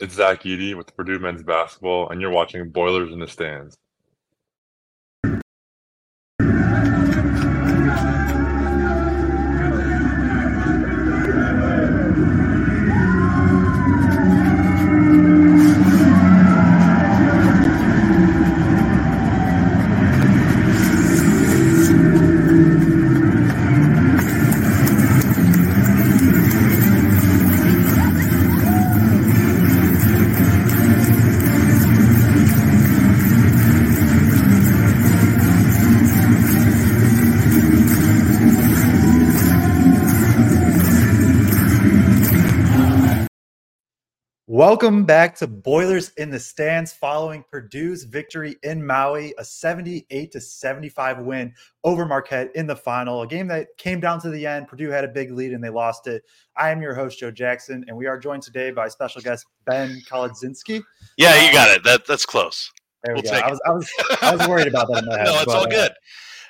It's Zach Edey with Purdue men's basketball, and you're watching Boilers in the Stands. Welcome back to Boilers in the Stands following Purdue's victory in Maui, a 78 to 75 win over Marquette in the final, a game that came down to the end. Purdue had a big lead and they lost it. I am your host, Joe Jackson, and we are joined today by special guest Ben Kolodzinski. Yeah, you got it. That that's close. There we we'll go. I was, I was I was worried about that head. no, it's but, all uh, good.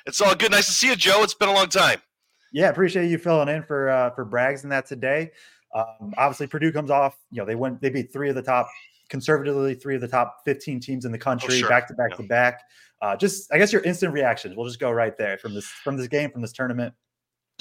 It's all good. Nice to see you, Joe. It's been a long time. Yeah, appreciate you filling in for uh, for Braggs and that today. Um, obviously, Purdue comes off. You know, they went. They beat three of the top, conservatively, three of the top 15 teams in the oh, country, oh, sure. back to back to back. Uh, just, I guess, your instant reactions. We'll just go right there from this from this game from this tournament.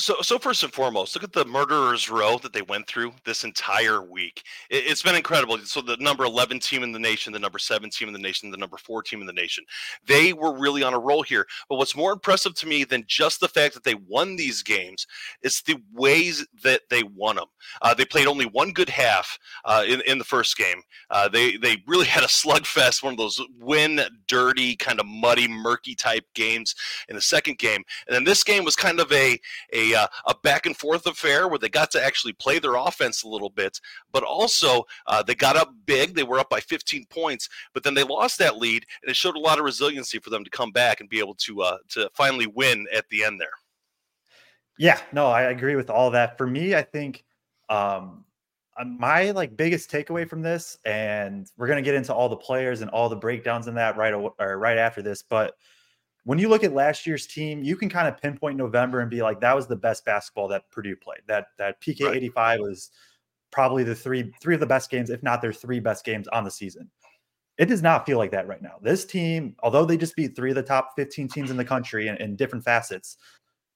So, so first and foremost, look at the murderers row that they went through this entire week. It, has been incredible. So, the number eleven team in the nation, the number seven team in the nation, the number four team in the nation, they were really on a roll here. But what's more impressive to me than just the fact that they won these games is the ways that they won them. Uh, they played only one good half uh, in in the first game. Uh, they they really had a slugfest, one of those win dirty, kind of muddy, murky type games in the second game, and then this game was kind of a a uh, a back and forth affair where they got to actually play their offense a little bit, but also uh, they got up big. They were up by 15 points, but then they lost that lead, and it showed a lot of resiliency for them to come back and be able to uh, to finally win at the end there. Yeah, no, I agree with all that. For me, I think um, uh, my like biggest takeaway from this, and we're gonna get into all the players and all the breakdowns in that right or right after this, but when you look at last year's team, you can kind of pinpoint November and be like, that was the best basketball that Purdue played. That that PK right. 85 was probably the three three of the best games, if not their three best games on the season. It does not feel like that right now. This team, although they just beat three of the top 15 teams in the country in, in different facets,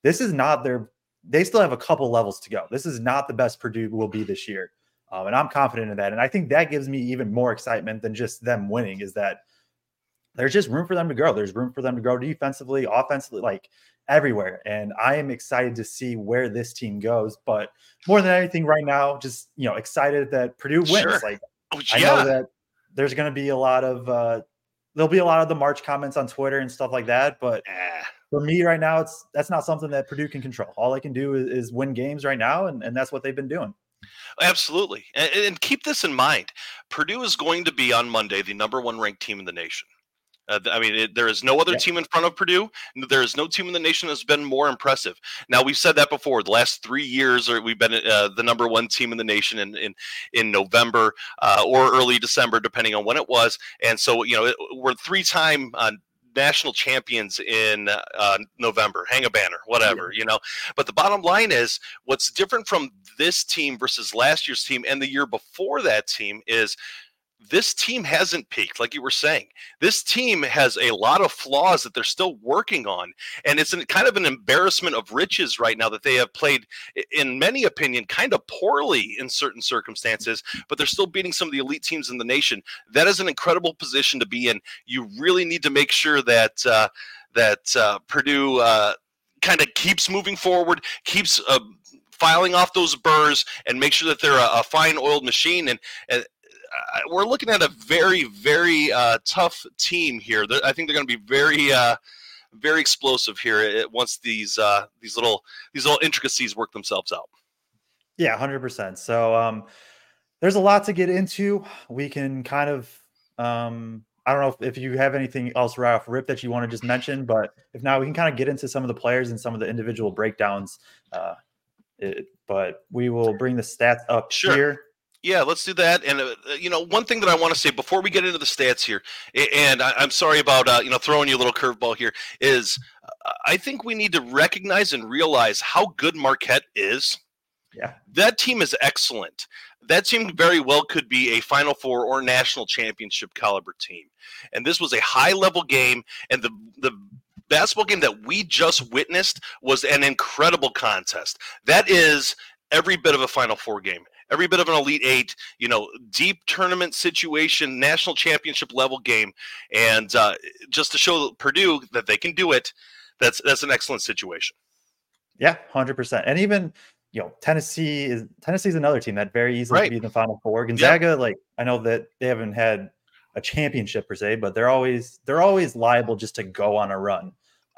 this is not their. They still have a couple levels to go. This is not the best Purdue will be this year, um, and I'm confident in that. And I think that gives me even more excitement than just them winning. Is that there's just room for them to grow. There's room for them to grow defensively, offensively, like everywhere. And I am excited to see where this team goes. But more than anything, right now, just you know, excited that Purdue wins. Sure. Like oh, yeah. I know that there's going to be a lot of uh, there'll be a lot of the March comments on Twitter and stuff like that. But eh. for me right now, it's that's not something that Purdue can control. All I can do is, is win games right now, and, and that's what they've been doing. Absolutely. And, and, keep this in mind Purdue is going to be on Monday the number one ranked team in the nation. Uh, I mean, it, there is no other yeah. team in front of Purdue. There is no team in the nation that's been more impressive. Now we've said that before. The last three years, or we've been uh, the number one team in the nation in in, in November uh, or early December, depending on when it was. And so, you know, it, we're three-time uh, national champions in uh, November. Hang a banner, whatever, you know. But the bottom line is, what's different from this team versus last year's team and the year before that team is this team hasn't peaked, like you were saying. This team has a lot of flaws that they're still working on, and it's an, kind of an embarrassment of riches right now that they have played, in many opinion, kind of poorly in certain circumstances. But they're still beating some of the elite teams in the nation. That is an incredible position to be in. You really need to make sure that uh, that uh, Purdue uh, kind of keeps moving forward, keeps uh, filing off those burrs and make sure that they're a, a fine oiled machine. And, and, we're looking at a very, very uh, tough team here. I think they're going to be very, uh, very explosive here once these uh, these little these little intricacies work themselves out. Yeah, hundred percent. So um, there's a lot to get into. We can kind of um, I don't know if, if you have anything else right off rip that you want to just mention, but if not, we can kind of get into some of the players and some of the individual breakdowns. Uh, it, but we will bring the stats up sure. here. Yeah, let's do that. And uh, you know, one thing that I want to say before we get into the stats here, and I, am sorry about uh, you know throwing you a little curveball here, is uh, I think we need to recognize and realize how good Marquette is. Yeah. That team is excellent. That team very well could be a Final Four or national championship caliber team. And this was a high level game. And the, the basketball game that we just witnessed was an incredible contest. That is every bit of a Final Four game every bit of an elite eight you know deep tournament situation national championship level game and uh, just to show purdue that they can do it that's that's an excellent situation yeah 100% and even you know tennessee is tennessee's another team that very easily right. be in the final four gonzaga yep. like i know that they haven't had a championship per se but they're always they're always liable just to go on a run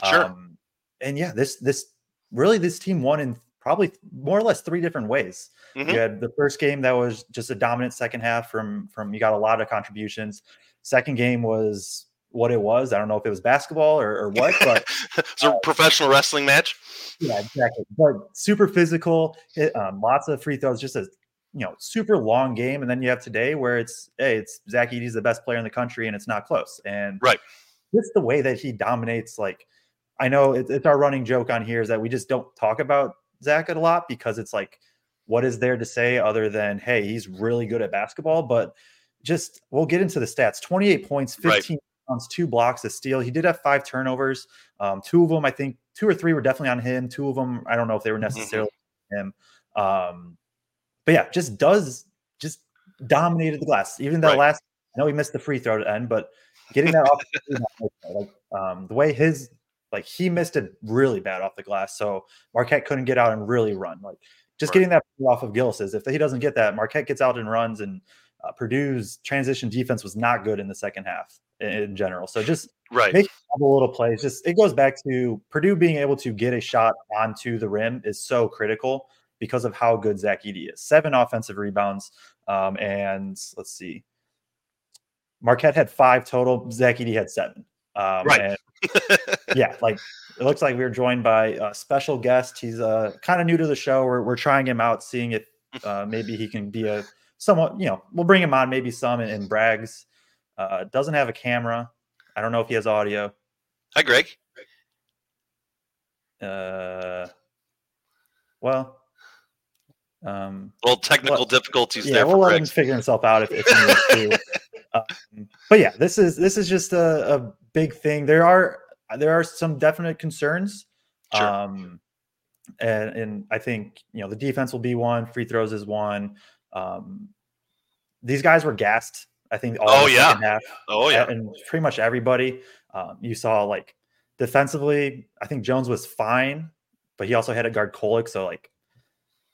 sure. Um, and yeah this this really this team won in probably more or less three different ways. Mm-hmm. You had the first game that was just a dominant second half from from you got a lot of contributions. Second game was what it was. I don't know if it was basketball or, or what, but it's a uh, professional wrestling match. Yeah, exactly. But super physical, hit, um, lots of free throws, just a you know super long game. And then you have today where it's hey, it's Zach Edey's the best player in the country, and it's not close. And right, just the way that he dominates. Like I know it, it's our running joke on here is that we just don't talk about Zach a lot because it's like, what is there to say other than, hey, he's really good at basketball? But just we'll get into the stats 28 points, 15 right. two blocks, a steal. He did have five turnovers. Um, two of them, I think, two or three were definitely on him. Two of them, I don't know if they were mm-hmm. necessarily mm-hmm. him. Um, but yeah, just does just dominated the glass. Even that right. last, I know he missed the free throw to end, but getting that off like um, the way his like he missed it really bad off the glass. So Marquette couldn't get out and really run. Like just right. getting that off of Gillis's. If he doesn't get that, Marquette gets out and runs. And uh, Purdue's transition defense was not good in the second half in, in general. So just right, make a little plays. Just it goes back to Purdue being able to get a shot onto the rim is so critical because of how good Zach Edey is. Seven offensive rebounds, um, and let's see, Marquette had five total. Zach Edey had seven. Um, right. And yeah, like it looks like we are joined by a special guest. He's uh, kind of new to the show. We're, we're trying him out, seeing if uh, maybe he can be a somewhat, you know, we'll bring him on maybe some in, in Braggs. Uh, doesn't have a camera. I don't know if he has audio. Hi, Greg. Uh, well, um, well, technical well, difficulties yeah, there. We'll let Greg. him figure himself out if, if he needs to. Um, but yeah, this is this is just a, a big thing. There are there are some definite concerns. Sure. Um, and, and I think you know the defense will be one. Free throws is one. Um, these guys were gassed. I think. All oh yeah. Half, oh yeah. And pretty much everybody. Um, you saw like defensively. I think Jones was fine, but he also had to guard Kolek. So like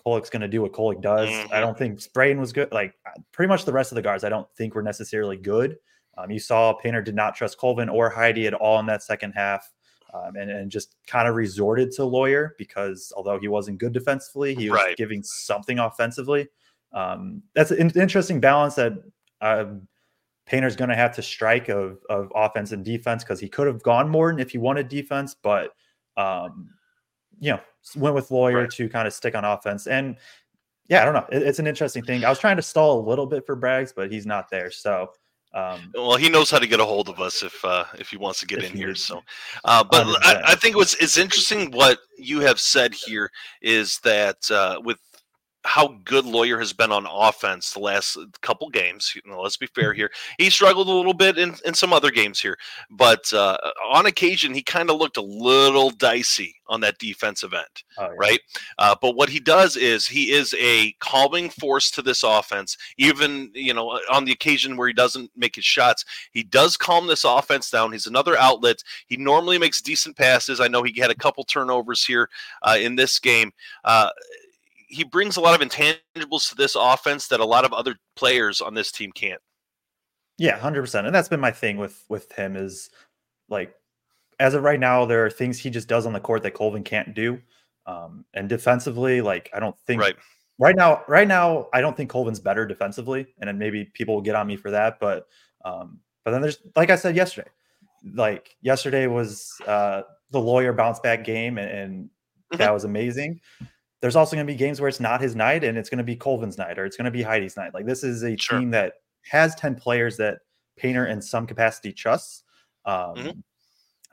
Kolek's going to do what Kolek does. Mm-hmm. I don't think Braden was good. Like pretty much the rest of the guards, I don't think were necessarily good. Um, you saw Painter did not trust Colvin or Heide at all in that second half. Um, and, and just kind of resorted to Loyer because although he wasn't good defensively, he was right. giving something offensively. Um, that's an interesting balance that uh, Painter's going to have to strike of, of offense and defense because he could have gone more if he wanted defense, but um, you know, went with Loyer right. to kind of stick on offense. And yeah, I don't know. It, it's an interesting thing. I was trying to stall a little bit for Braggs, but he's not there. So um, well, he knows how to get a hold of us if uh, if he wants to get in here. So, uh, but I, I, think what's it's interesting what you have said here is that uh, with how good Loyer has been on offense the last couple games. You know, let's be fair mm-hmm. here. He struggled a little bit in, in some other games here, but uh, on occasion he kind of looked a little dicey on that defensive end, oh, yeah. right? Uh, but what he does is he is a calming force to this offense. Even you know on the occasion where he doesn't make his shots, he does calm this offense down. He's another outlet. He normally makes decent passes. I know he had a couple turnovers here uh, in this game uh, he brings a lot of intangibles to this offense that a lot of other players on this team can't. Yeah, hundred percent, and that's been my thing with with him is like as of right now, there are things he just does on the court that Colvin can't do, um, and defensively, like I don't think right right now, right now, I don't think Colvin's better defensively, and then maybe people will get on me for that, but um, but then there's like I said yesterday, like yesterday was uh, the Loyer bounce back game, and, and mm-hmm. that was amazing there's also going to be games where it's not his night and it's going to be Colvin's night or it's going to be Heide's night. Like this is a sure. team that has 10 players that Painter in some capacity trusts. Um, mm-hmm.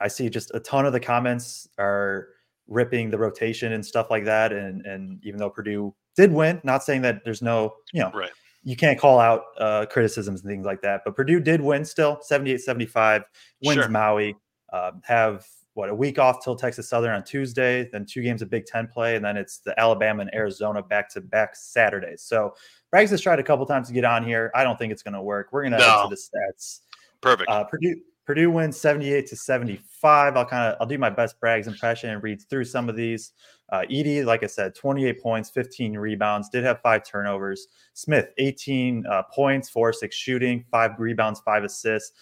I see just a ton of the comments are ripping the rotation and stuff like that. And, and even though Purdue did win. Not saying that there's no, you know, right. you can't call out uh, criticisms and things like that. But Purdue did win still 78 75, wins Sure. Maui, uh, have what a week off till Texas Southern on Tuesday, then two games of Big Ten play, and then it's the Alabama and Arizona back to back Saturdays. So Braggs has tried a couple times to get on here. I don't think it's going to work. We're going to head to the stats. Perfect. Uh, Purdue Purdue wins 78 to 75. I'll kind of I'll do my best Braggs impression and read through some of these. Uh, Edey, like I said, 28 points, 15 rebounds, did have five turnovers. Smith, 18 uh, points, four, six shooting, five rebounds, five assists.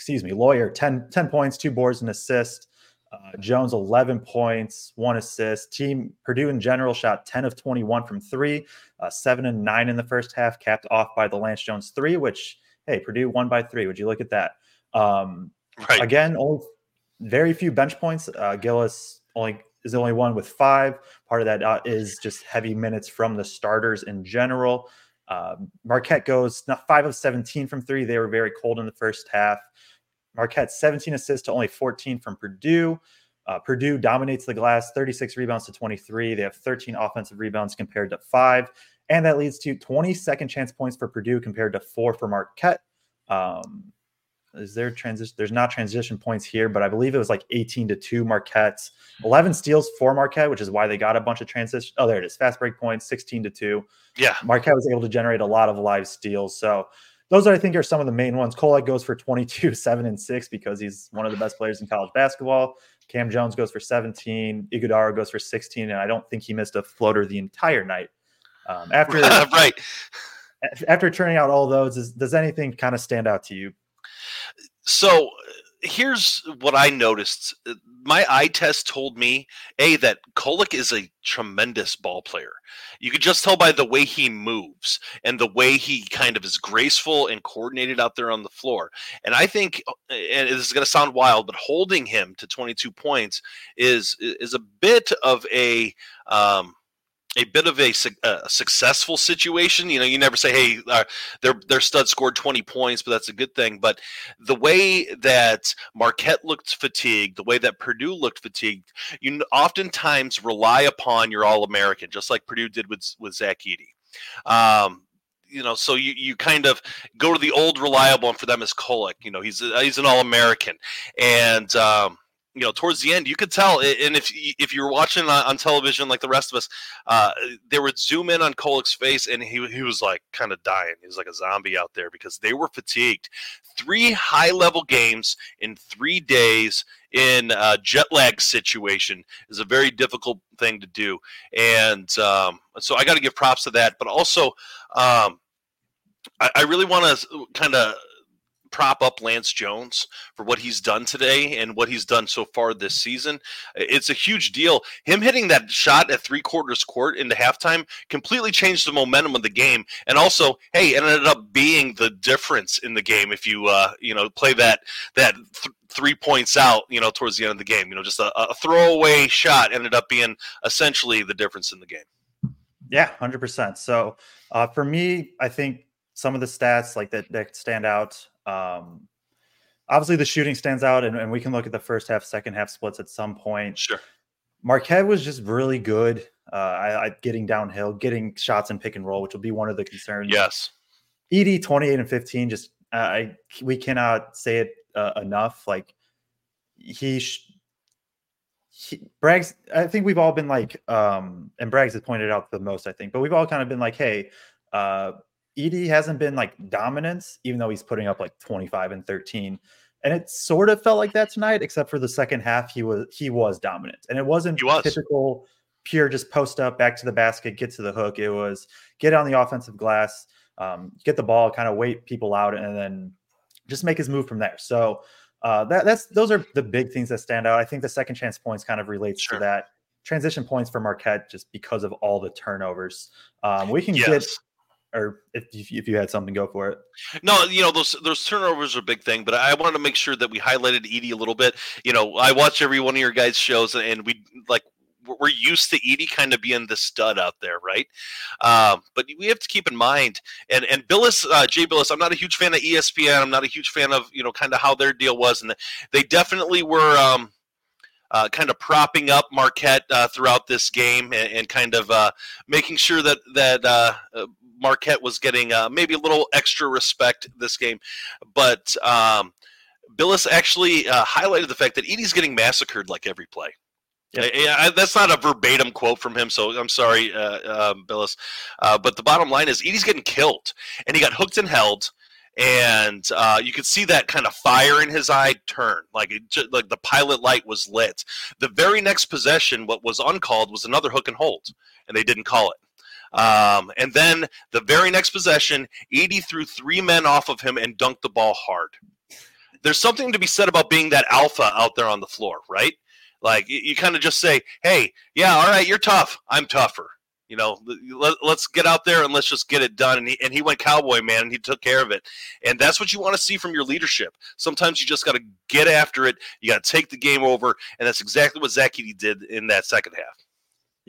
Excuse me, Loyer, 10, 10 points, two boards, and assist. Uh, Jones, 11 points, one assist. Team Purdue in general shot 10 of 21 from three, uh, seven and nine in the first half, capped off by the Lance Jones three, which, hey, Purdue won by three. Would you look at that? Um, right. Again, only very few bench points. Uh, Gillis only is the only one with five. Part of that uh, is just heavy minutes from the starters in general. Um, Marquette goes not five of 17 from three. They were very cold in the first half. Marquette 17 assists to only 14 from Purdue. Uh, Purdue dominates the glass, 36 rebounds to 23. They have 13 offensive rebounds compared to five. And that leads to 20 second chance points for Purdue compared to four for Marquette. Um, is there transition? There's not transition points here, but I believe it was like 18 to 2 Marquette's 11 steals for Marquette, which is why they got a bunch of transition. Oh, there it is. Fast break points, 16 to 2. yeah. Marquette was able to generate a lot of live steals. So those are, I think are some of the main ones. Kolek goes for 22, 7, and 6 because he's one of the best players in college basketball. Cam Jones goes for 17. Ighodaro goes for 16, and I don't think he missed a floater the entire night. Um, after right. after turning out all those, is, does anything kind of stand out to you? So here's what I noticed. Uh, My eye test told me a that Kolek is a tremendous ball player. You could just tell by the way he moves and the way he kind of is graceful and coordinated out there on the floor. And I think, uh, and this is going to sound wild, but holding him to 22 points is is a bit of a um, a bit of a, a successful situation. You know, you never say, "Hey, uh, their their stud scored 20 points," but that's a good thing. But the way that Marquette looked fatigued, the way that Purdue looked fatigued, you oftentimes rely upon your All American, just like Purdue did with with Zach Edey. Um, you know, so you, you kind of go to the old reliable, and for them is Kolek. You know, he's a, he's an All American, and um, you know, towards the end, you could tell. And if if you're watching on, on television like the rest of us, uh, they would zoom in on Kolek's face, and he he was like kind of dying. He was like a zombie out there because they were fatigued. Three high level games in three days in a jet lag situation is a very difficult thing to do, and um, so I got to give props to that. But also, um, I, I really want to kind of prop up Lance Jones for what he's done today and what he's done so far this season. It's a huge deal. Him hitting that shot at three quarters court into halftime completely changed the momentum of the game. And also, hey, it ended up being the difference in the game if you uh, you know play that that th- three points out, you know, towards the end of the game. You know, just a, a throwaway shot ended up being essentially the difference in the game. Yeah, hundred percent. So uh, for me, I think some of the stats like that that stand out. Um, obviously, the shooting stands out, and, and we can look at the first half, second half splits at some point. Sure. Marquette was just really good. Uh, I, I getting downhill, getting shots and pick and roll, which will be one of the concerns. Yes. Ed twenty eight and fifteen. Just uh, I we cannot say it uh, enough. Like he, sh- he Braggs. I think we've all been like, um, and Braggs has pointed out the most. I think, but we've all kind of been like, hey, uh, Ed hasn't been like dominance, even though he's putting up like twenty five and thirteen. And it sort of felt like that tonight, except for the second half, he was he was dominant, and it wasn't was. typical pure just post up, back to the basket, get to the hook. It was get on the offensive glass, um, get the ball, kind of wait people out, and then just make his move from there. So uh, that, that's those are the big things that stand out. I think the second chance points kind of relates Sure. to that. Transition points for Marquette just because of all the turnovers. Um, we can get, Yes. Or if you, if you had something, go for it. No, you know those those turnovers are a big thing, but I wanted to make sure that we highlighted Edey a little bit. You know, I watch every one of your guys' shows, and we like we're- used to Edey kind of being the stud out there, right? Um, but we have to keep in mind, and and Bilas, uh, Jay Bilas, I'm not a huge fan of ESPN. I'm not a huge fan of you know kind of how their deal was, and they definitely were. Um, uh, kind of propping up Marquette uh, throughout this game and, and kind of uh, making sure that that uh, uh, Marquette was getting maybe a little extra respect this game. But um, Bilas actually highlighted the fact that Edey's getting massacred like every play. Yep. I, that's not a verbatim quote from him, so I'm sorry, uh, um, Bilas. Uh, but the bottom line is Edey's getting killed, and he got hooked and held and uh, you could see that kind of fire in his eye turn, like it, like the pilot light was lit. The very next possession, what was uncalled, was another hook and hold, and they didn't call it. Um, and then the very next possession, Edey threw three men off of him and dunked the ball hard. There's something to be said about being that alpha out there on the floor, right? Like you, you kind of just say, "Hey, yeah, all right, you're tough. I'm tougher." You know, let, us get out there and let's just get it done. And he, and he went cowboy, man, and he took care of it. And that's what you want to see from your leadership. Sometimes you just got to get after it. You got to take the game over. And that's exactly what Zach Edey did in that second half.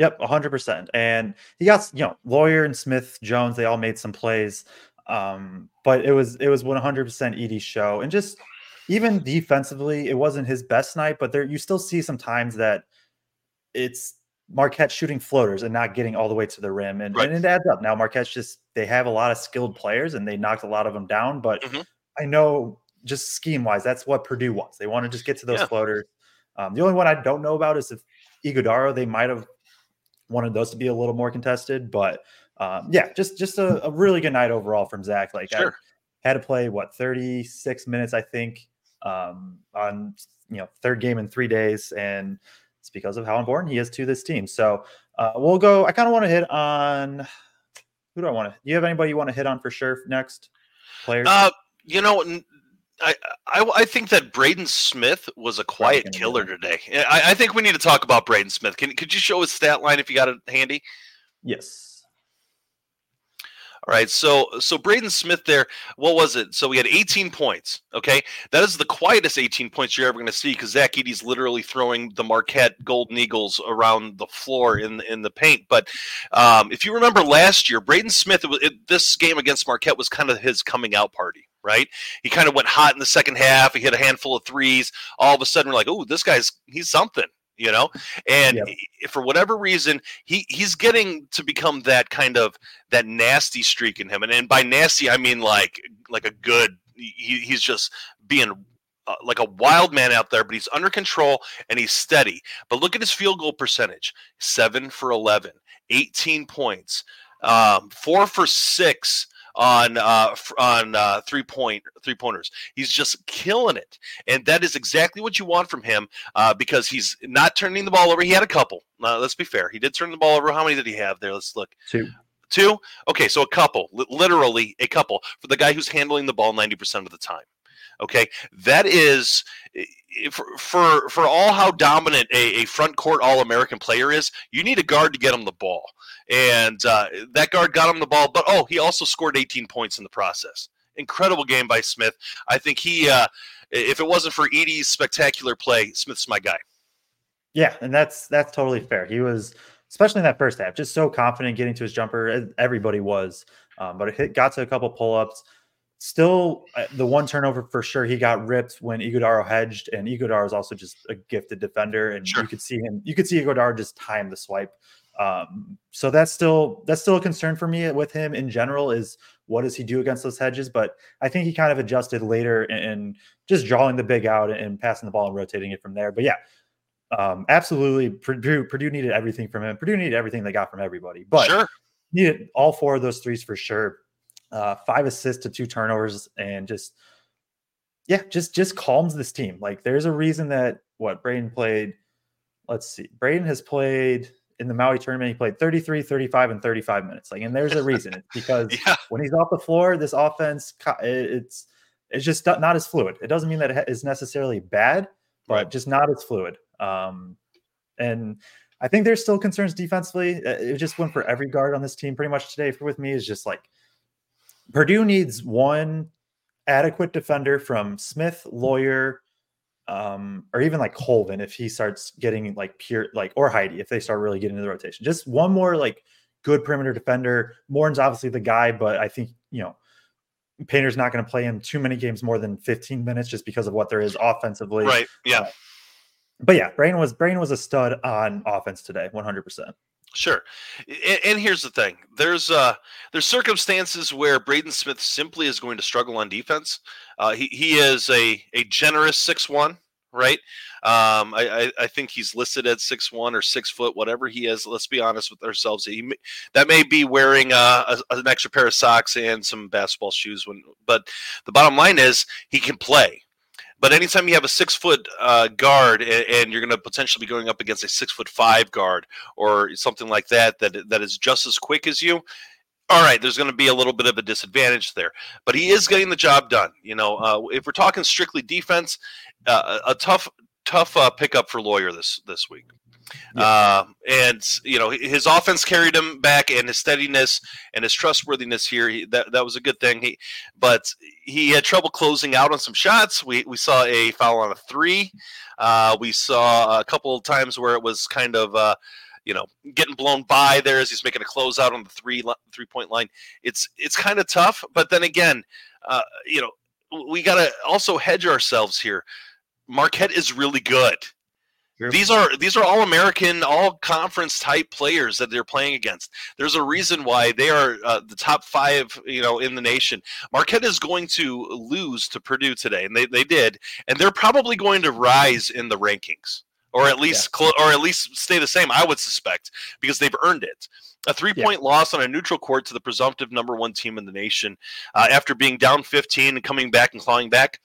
Yep, 100%. And he got, you know, Loyer and Smith, Jones, they all made some plays. Um, but it was it was 100% Edey's show. And just even defensively, it wasn't his best night, but there you still see some times that it's Marquette shooting floaters and not getting all the way to the rim, and, right. and it adds up. Now Marquette's just they have a lot of skilled players and they knocked a lot of them down, but mm-hmm. I know just scheme wise, that's what Purdue wants. They want to just get to those yeah. floaters. Um, the only one I don't know about is if Ighodaro, they might have wanted those to be a little more contested, but um, yeah, just just a, a, really good night overall from Zach. Like sure. I had to play what 36 minutes, I think, um, on you know third game in three days, and it's because of how important he is to this team. So uh, we'll go. I kind of want to hit on who do I want to? Do you have anybody you want to hit on for sure next players? Uh, you know, I, I, I think that Braden Smith was a quiet killer today. I, I think we need to talk about Braden Smith. Can could you show his stat line if you got it handy? Yes. All right, so so Braden Smith there, what was it? So we had 18 points. Okay, that is the quietest 18 points you're ever going to see because Zach Edey's literally throwing the Marquette Golden Eagles around the floor in in the paint. But um, if you remember last year, Braden Smith, it, it, this game against Marquette was kind of his coming out party right? He kind of went hot in the second half. He hit a handful of threes. All of a sudden, we're like, "Oh, this guy's he's something." you know and yep. for whatever reason he he's getting to become that kind of that nasty streak in him and, and by nasty i mean like like a good he, he's just being uh, like a wild man out there but he's under control and he's steady but look at his field goal percentage 7 for 11 18 points um, 4 for 6 on uh, on uh, three point three pointers. He's just killing it, and that is exactly what you want from him uh, because he's not turning the ball over. He had a couple. Uh, let's be fair. He did turn the ball over. How many did he have there? Let's look. Two. Two. Okay, so a couple, literally a couple for the guy who's handling the ball ninety percent of the time. Okay, that is for for, for all how dominant a, a front court All American player is. You need a guard to get him the ball, and uh, that guard got him the ball. But oh, he also scored 18 points in the process. Incredible game by Smith. I think he, uh, if it wasn't for Edey's spectacular play, Smith's my guy. Yeah, and that's that's totally fair. He was, especially in that first half, just so confident getting to his jumper. Everybody was, um, but it hit, got to a couple pull ups still uh, the one turnover for sure he got ripped when Ighodaro hedged and Ighodaro is also just a gifted defender and sure. you could see him you could see Ighodaro just time the swipe. Um, so that's still that's still a concern for me with him in general is what does he do against those hedges? But I think he kind of adjusted later and just drawing the big out and passing the ball and rotating it from there. But yeah um, absolutely Purdue, Purdue needed everything from him. Purdue needed everything they got from everybody but sure. needed all four of those threes for sure uh, five assists to two turnovers, and just yeah, just just calms this team. Like there's a reason that what Braden played. Let's see, Braden has played in the Maui tournament. He played 33, 35, and 35 minutes. Like, and there's a reason. It's because yeah. when he's off the floor, this offense it's it's just not as fluid. It doesn't mean that it is necessarily bad, but right. just not as fluid. Um, and I think there's still concerns defensively. It just went for every guard on this team pretty much today. For with me is just like Purdue needs one adequate defender from Smith, Loyer, um, or even like Colvin if he starts getting like pure like or Heide if they start really getting into the rotation. Just one more like good perimeter defender. Morton's obviously the guy, but I think you know Painter's not going to play him too many games more than 15 minutes just because of what there is offensively. Right. Yeah. Uh, but yeah, Brain was Brain was a stud on offense today, one hundred percent. Sure, and, and, here's the thing: there's uh, there's circumstances where Braden Smith simply is going to struggle on defense. Uh, he he is a a generous six one, right? Um, I, I, I think he's listed at six one or six foot, whatever he is. Let's be honest with ourselves. He that may be wearing uh, a, an extra pair of socks and some basketball shoes. When, but the bottom line is he can play. But anytime you have a six foot uh, guard and, and, you're going to potentially be going up against a six foot five guard or something like that, that that is just as quick as you, all right, there's going to be a little bit of a disadvantage there. But he is getting the job done. You know, uh, if we're talking strictly defense, uh, a tough tough uh, pickup for Loyer this this week. Yeah. Uh, and you know his offense carried him back, and his steadiness and his trustworthiness here he, that that was a good thing. He, but he had trouble closing out on some shots. We we saw a foul on a three. Uh, we saw a couple of times where it was kind of uh, you know getting blown by there as he's making a closeout on the three three point line. It's it's kind of tough, but then again, uh, you know we got to also hedge ourselves here. Marquette is really good. These are these are all American, all conference type players that they're playing against. There's a reason why they are uh, the top five, you know, in the nation. Marquette is going to lose to Purdue today, and they, they did, and they're probably going to rise in the rankings, or at least yeah. cl- or at least stay the same. I would suspect because they've earned it. A three point yeah. loss on a neutral court to the presumptive number one team in the nation uh, after being down 15 and coming back and clawing back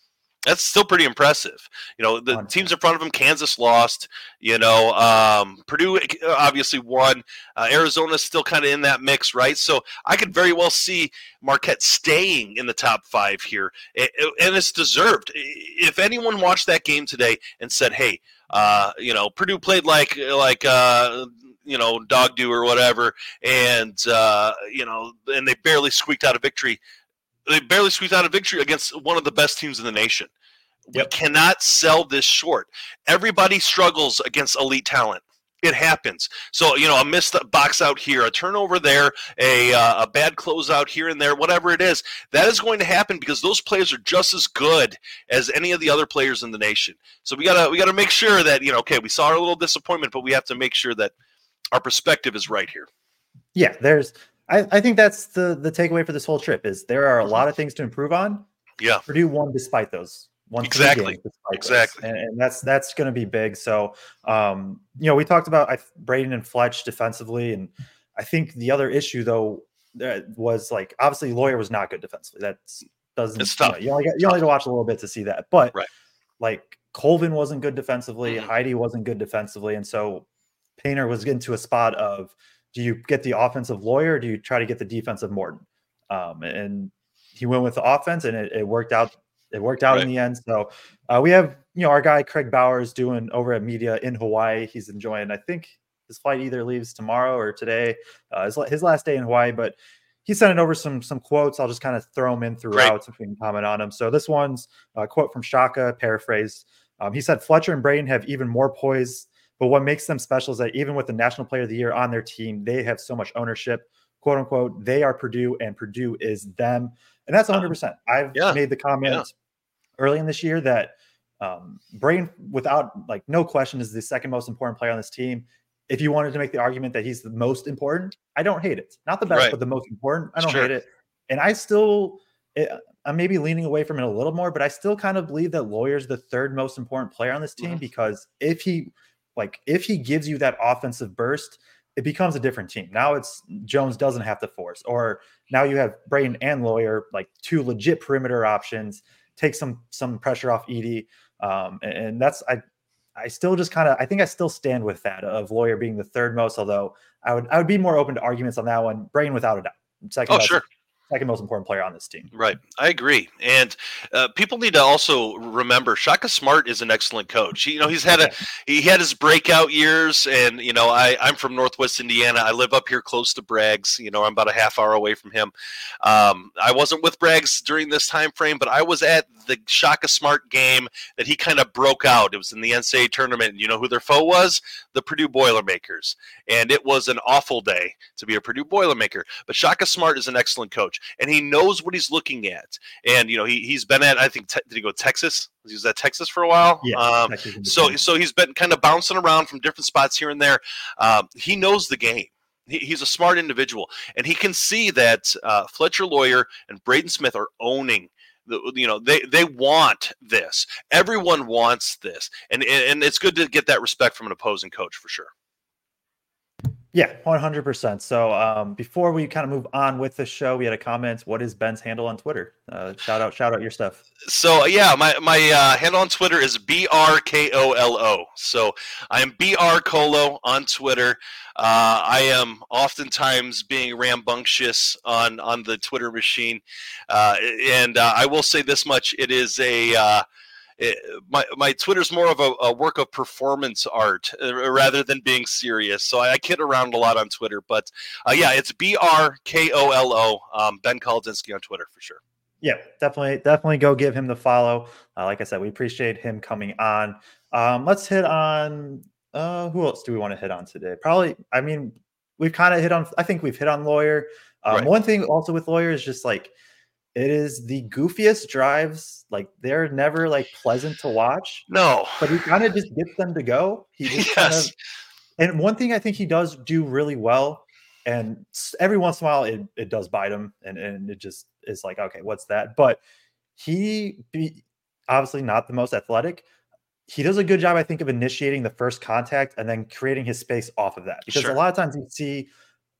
that's still pretty impressive. You know, the teams in front of them, Kansas lost. You know, um, Purdue obviously won. Uh, Arizona's still kind of in that mix, right? So I could very well see Marquette staying in the top five here, and it's deserved. If anyone watched that game today and said, "Hey," uh, you know, Purdue played like like uh, you know dog do or whatever, and uh, you know, and they barely squeaked out a victory they barely squeaked out a victory against one of the best teams in the nation. Yep. We cannot sell this short. Everybody struggles against elite talent. It happens. So you know, a missed box out here, a turnover there, a uh, a bad closeout here and there, whatever it is, that is going to happen because those players are just as good as any of the other players in the nation. So we gotta we gotta make sure that you know, okay, we saw our little disappointment, but we have to make sure that our perspective is right here. Yeah, there's I, I think that's the the takeaway for this whole trip is there are a lot of things to improve on. Yeah, Purdue won despite those. One exactly, exactly, and, and, that's that's going to be big. So, um, you know, we talked about I, Braden and Fletch defensively, and I think the other issue though was like obviously Loyer was not good defensively. That doesn't it's tough. You, know, you only got, you only to watch a little bit to see that, but right. like Colvin wasn't good defensively, mm-hmm. Heide wasn't good defensively, and so Painter was getting to a spot of do you get the offensive Loyer do you try to get the defensive Morton? Um, and he went with the offense and it, it worked out. It worked out right. in the end. So uh, we have, you know, our guy Kraig Bowers doing over at media in Hawaii. He's enjoying, I think his flight either leaves tomorrow or today, uh, his, his last day in Hawaii, but he sent it over some some quotes. I'll just kind of throw them in throughout so we can comment on them. So this one's a quote from Shaka, paraphrased. Um, he said Fletcher and Braden have even more poise but what makes them special is that even with the National Player of the Year on their team, they have so much ownership, quote unquote. They are Purdue, and Purdue is them, and that's 100. percent I've yeah. made the comment yeah. early in this year that um, Brain, without like no question, is the second most important player on this team. If you wanted to make the argument that he's the most important, I don't hate it. Not the best, right. but the most important. I don't sure. hate it, and I still. It, eh, I'm maybe leaning away from it a little more, but I still kind of believe that Loyer's the third most important player on this team mm-hmm. because if he like if he gives you that offensive burst, it becomes a different team. Now it's Jones doesn't have to force, or now you have Braden and Loyer like two legit perimeter options, take some some pressure off Edey, Um, and, and that's I I still just kind of I think I still stand with that of Loyer being the third most, although I would I would be more open to arguments on that one. Braden without a doubt. Second oh, sure second most important player on this team. Right. I agree. And uh, people need to also remember Shaka Smart is an excellent coach. He, you know, he's had a he had his breakout years and you know, I I'm from Northwest Indiana. I live up here close to Braggs, you know, I'm about a half hour away from him. Um, I wasn't with Braggs during this time frame, but I was at the Shaka Smart game that he kind of broke out. It was in the NCAA tournament. You know who their foe was? The Purdue Boilermakers. And it was an awful day to be a Purdue Boilermaker. But Shaka Smart is an excellent coach. Coach, and he knows what he's looking at. And you know, he he's been at I think te- did he go to Texas? He was at Texas for a while. Yeah. Um, so so he's been kind of bouncing around from different spots here and there. Um, he knows the game. He, he's a smart individual, and he can see that uh, Fletcher Loyer and Braden Smith are owning the, you know they they want this everyone wants this and and it's good to get that respect from an opposing coach for sure yeah. 100% so um, before we kind of move on with the show we had a comment what is ben's handle on twitter? Uh, shout out shout out your stuff. So yeah my my uh, handle on twitter is b-r-k-o-l-o so i am br-colo on twitter. Uh, I am oftentimes being rambunctious on on the Twitter machine, uh, and uh, I will say this much: it is a uh, it, my my Twitter's more of a, a, work of performance art uh, rather than being serious. So I, I kid around a lot on Twitter, but uh, yeah, it's B R K O L O um, Ben Kolodzinski on Twitter for sure. Yeah, definitely, definitely go give him the follow. like I said, we appreciate him coming on. Um, let's hit on uh, who else do we want to hit on today? Probably, I mean, we've kind of hit on. I think we've hit on Loyer. Um, right. One thing also with Loyer is just like it is the goofiest drives. Like they're never like pleasant to watch. No, but he kind of just gets them to go. He just yes. kind of. And one thing I think he does do really well, and every once in a while it, it does bite him, and and it just is like okay, what's that? But he be obviously not the most athletic, he does a good job, I think, of initiating the first contact and then creating his space off of that. Because sure. a lot of times you see,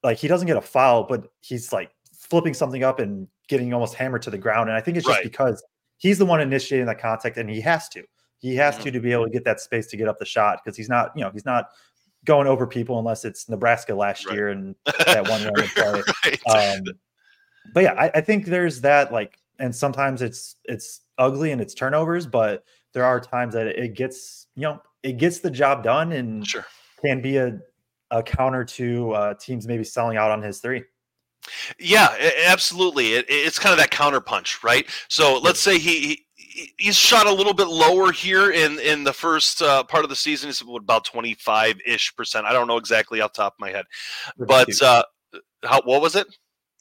like, he doesn't get a foul, but he's like flipping something up and getting almost hammered to the ground. And I think it's just right. because he's the one initiating that contact and he has to. He has mm-hmm. to to be able to get that space to get up the shot because he's not, you know, he's not going over people unless it's Nebraska last right. year and that one run play. right. um, but yeah, I, I think there's that like, and sometimes it's it's ugly and it's turnovers, but there are times that it gets you know it gets the job done and sure. can be a, a counter to uh, teams maybe selling out on his three. Yeah, absolutely. It, it's kind of that counterpunch, right? So let's say he, he he's shot a little bit lower here in in the first uh, part of the season. It's about twenty five ish percent. I don't know exactly off top of my head, 32. but uh, how what was it?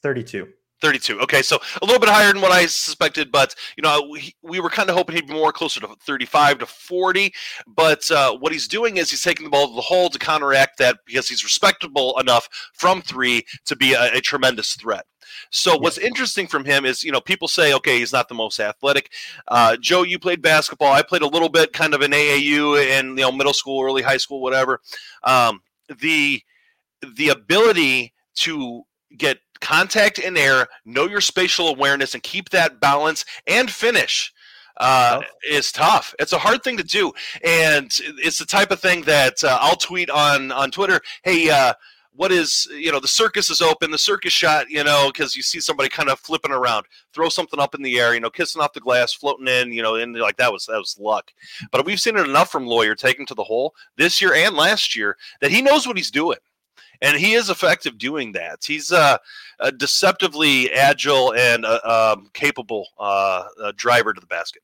Thirty two. 32. Okay, so a little bit higher than what I suspected, but you know we, we were kind of hoping he'd be more closer to 35 to 40. But uh, what he's doing is he's taking the ball to the hole to counteract that because he's respectable enough from three to be a, a tremendous threat. So what's interesting from him is, you know, people say, okay, he's not the most athletic. Uh, Joe, you played basketball. I played a little bit, kind of in AAU and you know middle school, early high school, whatever. Um, the the ability to get contact in air, know your spatial awareness, and keep that balance and finish uh, is tough. It's a hard thing to do, and it's the type of thing that uh, I'll tweet on on Twitter. Hey, uh, what is you know the circus is open, the circus shot, you know, because you see somebody kind of flipping around, throw something up in the air, you know, kissing off the glass, floating in, you know, and like that was that was luck. But we've seen it enough from Loyer taking to the hole this year and last year that he knows what he's doing and he is effective doing that. He's uh, a deceptively agile and uh, um, capable uh, driver to the basket.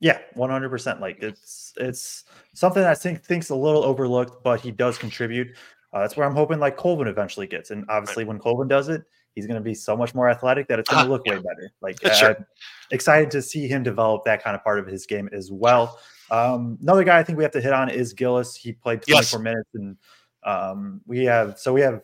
Yeah, one hundred percent. Like it's it's something I think thinks a little overlooked, but he does contribute. Uh, that's where I'm hoping like Colvin eventually gets, and obviously right. when Colvin does it, he's going to be so much more athletic that it's going to uh, look yeah. way better. Like sure. I'm excited to see him develop that kind of part of his game as well. Um, another guy I think we have to hit on is Gillis. He played 24 yes. minutes and um, we have so we have,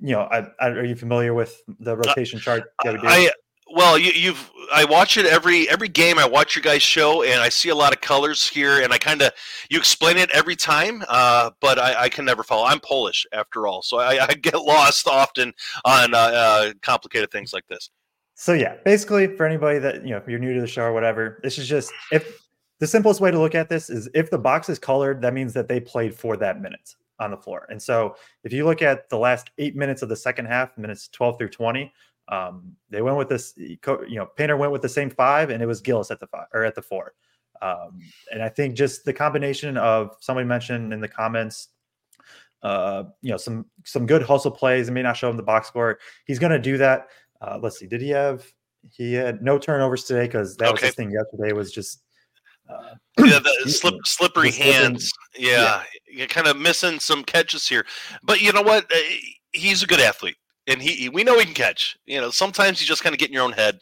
you know, I, I, are you familiar with the uh, rotation uh, chart that we do? I, well, you, have I watch it every every game. I watch your guys' show, and I see a lot of colors here, and I kind of you explain it every time, uh, but I, I, can never follow. I'm Polish after all, so I, I get lost often on uh, uh, complicated things like this. So yeah, basically, for anybody that you know, if you're new to the show or whatever, this is just if the simplest way to look at this is if the box is colored, that means that they played for that minute on the floor. And so if you look at the last eight minutes of the second half, minutes 12 through 20, um, they went with this, you know, Painter went with the same five and it was Gillis at the five or at the four. Um, and I think just the combination of somebody mentioned in the comments, uh, you know, some some good hustle plays. It may not show him the box score. He's going to do that. Uh, let's see. Did he have? He had no turnovers today because that okay. was his thing yesterday. Was just uh, yeah, the slip, slippery hands. Yeah, yeah, you're kind of missing some catches here. But you know what? Uh, he's a good athlete. And he, we know he can catch. You know, sometimes you just kind of get in your own head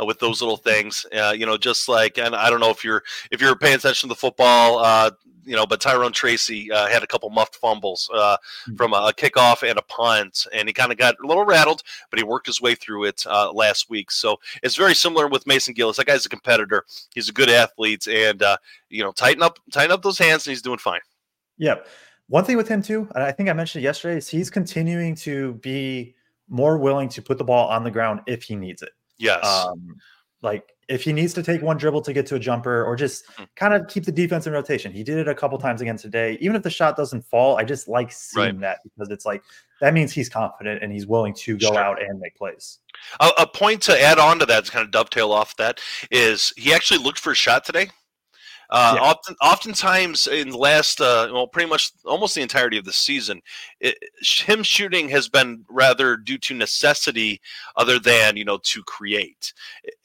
uh, with those little things. Uh, you know, just like, and I don't know if you're if you're paying attention to the football. Uh, you know, but Tyrone Tracy uh, had a couple muffed fumbles uh, mm-hmm. from a kickoff and a punt, and he kind of got a little rattled, but he worked his way through it uh, last week. So it's very similar with Mason Gillis. That guy's a competitor. He's a good athlete, and uh, you know, tighten up, tighten up those hands, and he's doing fine. Yep. One thing with him too, and I think I mentioned it yesterday, is he's continuing to be more willing to put the ball on the ground if he needs it. Yes. Um, like if he needs to take one dribble to get to a jumper or just mm-hmm. kind of keep the defense in rotation. He did it a couple times again today. Even if the shot doesn't fall, I just like seeing right. that because it's like that means he's confident and he's willing to go sure. out and make plays. A, a, point to add on to that to kind of dovetail off that is he actually looked for a shot today. Uh, yeah. often, oftentimes in the last, uh, well, pretty much almost the entirety of the season, it, him shooting has been rather due to necessity, other than you know to create.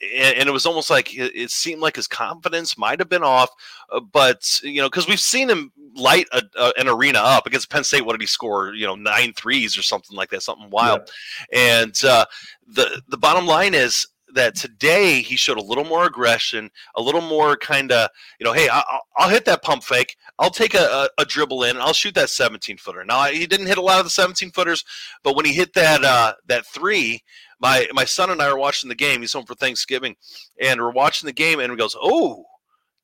And, and it was almost like it, it, seemed like his confidence might have been off, uh, but you know because we've seen him light a, a, an arena up against Penn State. What did he score? You know, nine threes or something like that, something wild. Yeah. And uh, the the bottom line is that today he showed a little more aggression, a little more kind of, you know, hey, I'll, I'll, hit that pump fake. I'll take a, a, a dribble in. I'll shoot that 17 footer. Now he didn't hit a lot of the 17 footers, but when he hit that uh, that three, my my son and I are watching the game. He's home for Thanksgiving, and we're watching the game, and he goes, "Oh,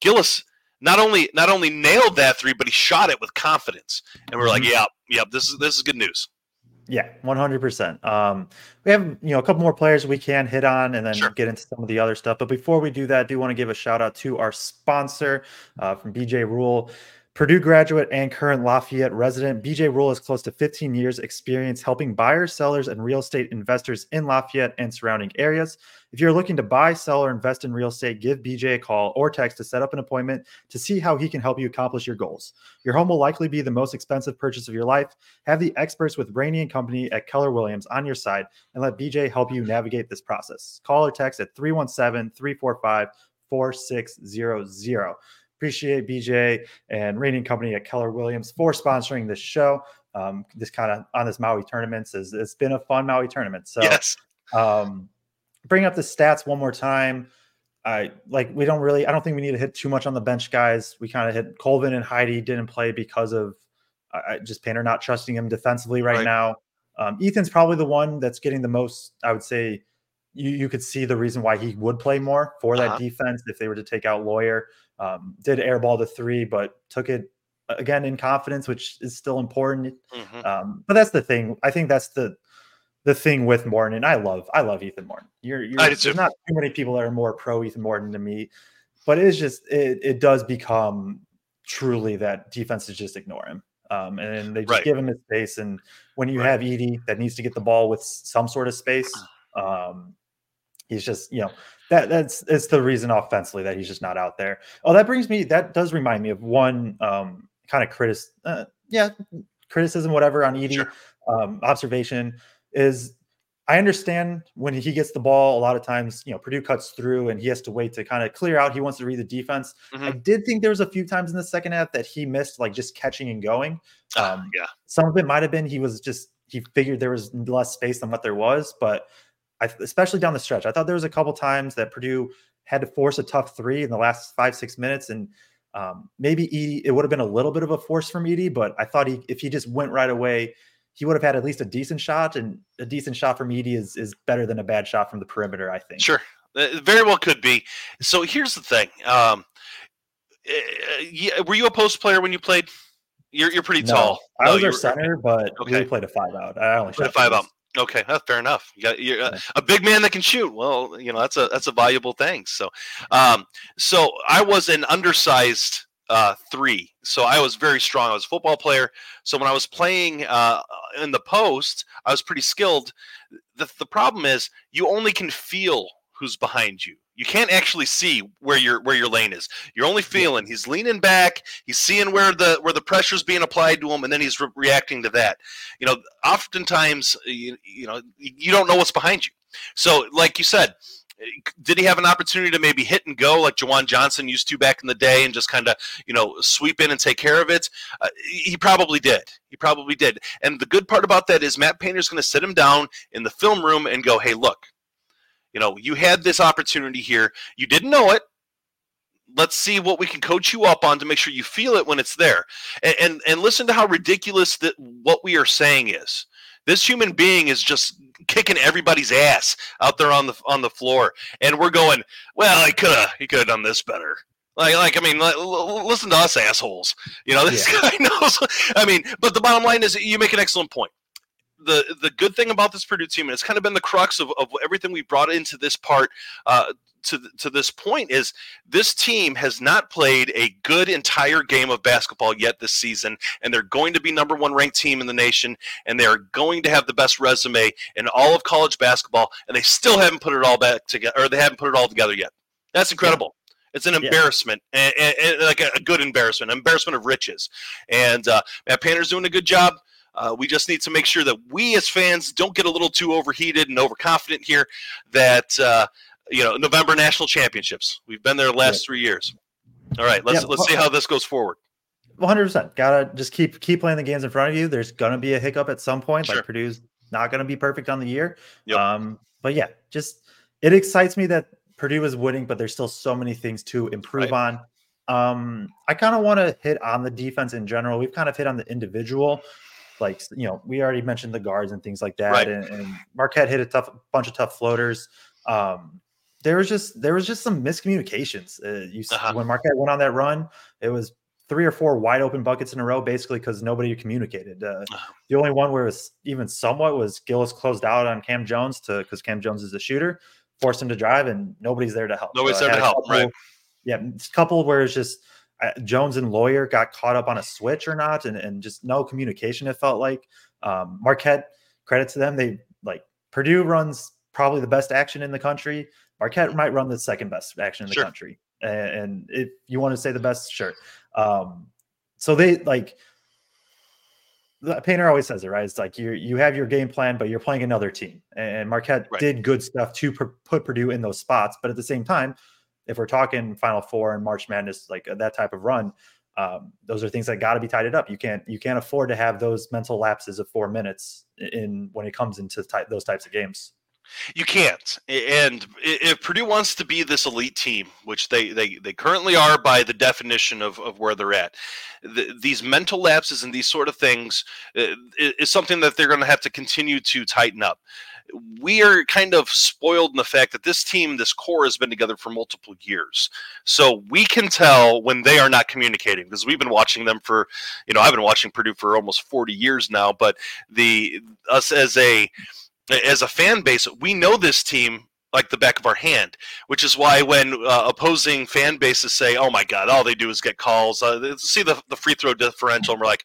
Gillis." Not only not only nailed that three, but he shot it with confidence, and we're like, "Yeah, mm-hmm. yeah, this is this is good news." Yeah, one hundred percent. Um, we have you know a couple more players we can hit on, and then sure. get into some of the other stuff. But before we do that, I do want to give a shout out to our sponsor uh, from BJ Rule. Purdue graduate and current Lafayette resident, BJ Rule has close to 15 years experience helping buyers, sellers, and real estate investors in Lafayette and surrounding areas. If you're looking to buy, sell, or invest in real estate, give BJ a call or text to set up an appointment to see how he can help you accomplish your goals. Your home will likely be the most expensive purchase of your life. Have the experts with Rainey and Company at Keller Williams on your side and let BJ help you navigate this process. Call or text at 317 345 4600. Appreciate BJ and and Company at Keller Williams for sponsoring this show. Um, this kind of on this Maui tournaments is it's been a fun Maui tournament. So yes. Um, bring up the stats one more time. I like we don't really I don't think we need to hit too much on the bench guys. We kind of hit Colvin and Heide didn't play because of uh, just Painter not trusting him defensively right, right. now. Um, Ethan's probably the one that's getting the most. I would say you you could see the reason why he would play more for that uh-huh. defense if they were to take out Loyer. Um, did airball the three, but took it again in confidence, which is still important. Mm-hmm. Um, but that's the thing. I think that's the the thing with Morton, and I love I love Ethan Morton. You're, you're there's not too many people that are more pro Ethan Morton than me, but it's just it, it does become truly that defenses just ignore him. Um, and they just right. give him his space. And when you right. have Edey that needs to get the ball with some sort of space, um, he's just you know that that's it's the reason offensively that he's just not out there. Oh, that brings me that does remind me of one um, kind of critic, uh, yeah, criticism, whatever on Edey sure. um, observation is I understand when he gets the ball, a lot of times, you know, Purdue cuts through and he has to wait to kind of clear out. He wants to read the defense. Mm-hmm. I did think there was a few times in the second half that he missed like just catching and going. Ah, um, yeah. Some of it might have been he was just, he figured there was less space than what there was. But I, especially down the stretch, I thought there was a couple times that Purdue had to force a tough three in the last five, six minutes. And um, maybe Edey, it would have been a little bit of a force from Edey, but I thought he, if he just went right away, he would have had at least a decent shot, and a decent shot from Edey is is better than a bad shot from the perimeter. I think. Sure, it very well could be. So here's the thing. Um, uh, were you a post player when you played? You're you're pretty no, tall. I no, was our center, but okay. we played a five out. I only played a five out. Okay, that's fair enough. You got you're uh, a big man that can shoot. Well, you know that's a that's a valuable thing. So, um, so I was an undersized uh, three. So I was very strong. I was a football player. So when I was playing uh, in the post, I was pretty skilled. The, the problem is you only can feel who's behind you. You can't actually see where your where your lane is. You're only feeling he's leaning back. He's seeing where the where the pressure's being applied to him, and then he's re- reacting to that. You know, oftentimes you, you know you don't know what's behind you. So, like you said, Did he have an opportunity to maybe hit and go like JaJuan Johnson used to back in the day and just kind of, you know, sweep in and take care of it? Uh, he probably did. He probably did. And the good part about that is Matt Painter's going to sit him down in the film room and go, hey, look, you know, you had this opportunity here. You didn't know it let's see what we can coach you up on to make sure you feel it when it's there and and, and listen to how ridiculous that what we are saying is this human being is just kicking everybody's ass out there on the on the floor, and we're going, well, he could have he could have done this better. Like, like I mean, like, listen to us assholes. You know, this yeah. guy knows. I mean, but the bottom line is, you make an excellent point the the good thing about this Purdue team, and it's kind of been the crux of, of everything we brought into this part uh, to to this point is this team has not played a good entire game of basketball yet this season, and they're going to be number one ranked team in the nation, and they are going to have the best resume in all of college basketball, and they still haven't put it all back together, or they haven't put it all together yet. That's incredible. Yeah. It's an embarrassment, yeah. and, and, and, like a, a, good embarrassment, an embarrassment of riches. And uh, Matt Painter's doing a good job. Uh, we just need to make sure that we as fans don't get a little too overheated and overconfident here. That uh, you know, November national championships. We've been there the last three years. All right, let's yeah, let's see how this goes forward. One hundred percent. Gotta just keep keep playing the games in front of you. There's gonna be a hiccup at some point. Sure. Like Purdue's not gonna be perfect on the year. Yep. Um, but yeah, just it excites me that Purdue is winning, but there's still so many things to improve right. on. Um, I kind of want to hit on the defense in general. We've kind of hit on the individual, like you know, we already mentioned the guards and things like that. Right. And, and Marquette hit a tough bunch of tough floaters. Um, there was just there was just some miscommunications. Uh, you uh-huh. when Marquette went on that run, it was three or four wide open buckets in a row, basically because nobody communicated. Uh, uh-huh. The only one where it was even somewhat was Gillis closed out on Kam Jones to because Kam Jones is a shooter, forced him to drive, and nobody's there to help. Nobody's there to help, couple, right? Yeah, a couple where it's just Jones and Loyer got caught up on a switch or not, and, and just no communication. It felt like um, Marquette. Credit to them, they like Purdue runs probably the best action in the country. Marquette might run the second best action in the sure. country. And if you want to say the best, sure. Um, so they like painter always says it, right? It's like you you have your game plan, but you're playing another team. And Marquette right. did good stuff to pr- put Purdue in those spots, but at the same time, if we're talking Final Four and March Madness, like that type of run, um, those are things that got to be tied up. You can't you can't afford to have those mental lapses of four minutes in when it comes into ty- those types of games. You can't. And if Purdue wants to be this elite team, which they they, they currently are by the definition of, of where they're at, the, these mental lapses and these sort of things uh, is something that they're going to have to continue to tighten up. We are kind of spoiled in the fact that this team, this core, has been together for multiple years. So we can tell when they are not communicating because we've been watching them for, you know, I've been watching Purdue for almost 40 years now. But the us as a as a fan base, we know this team like the back of our hand, which is why when uh, opposing fan bases say, "Oh my God, all they do is get calls," uh, see the the free throw differential, and we're like,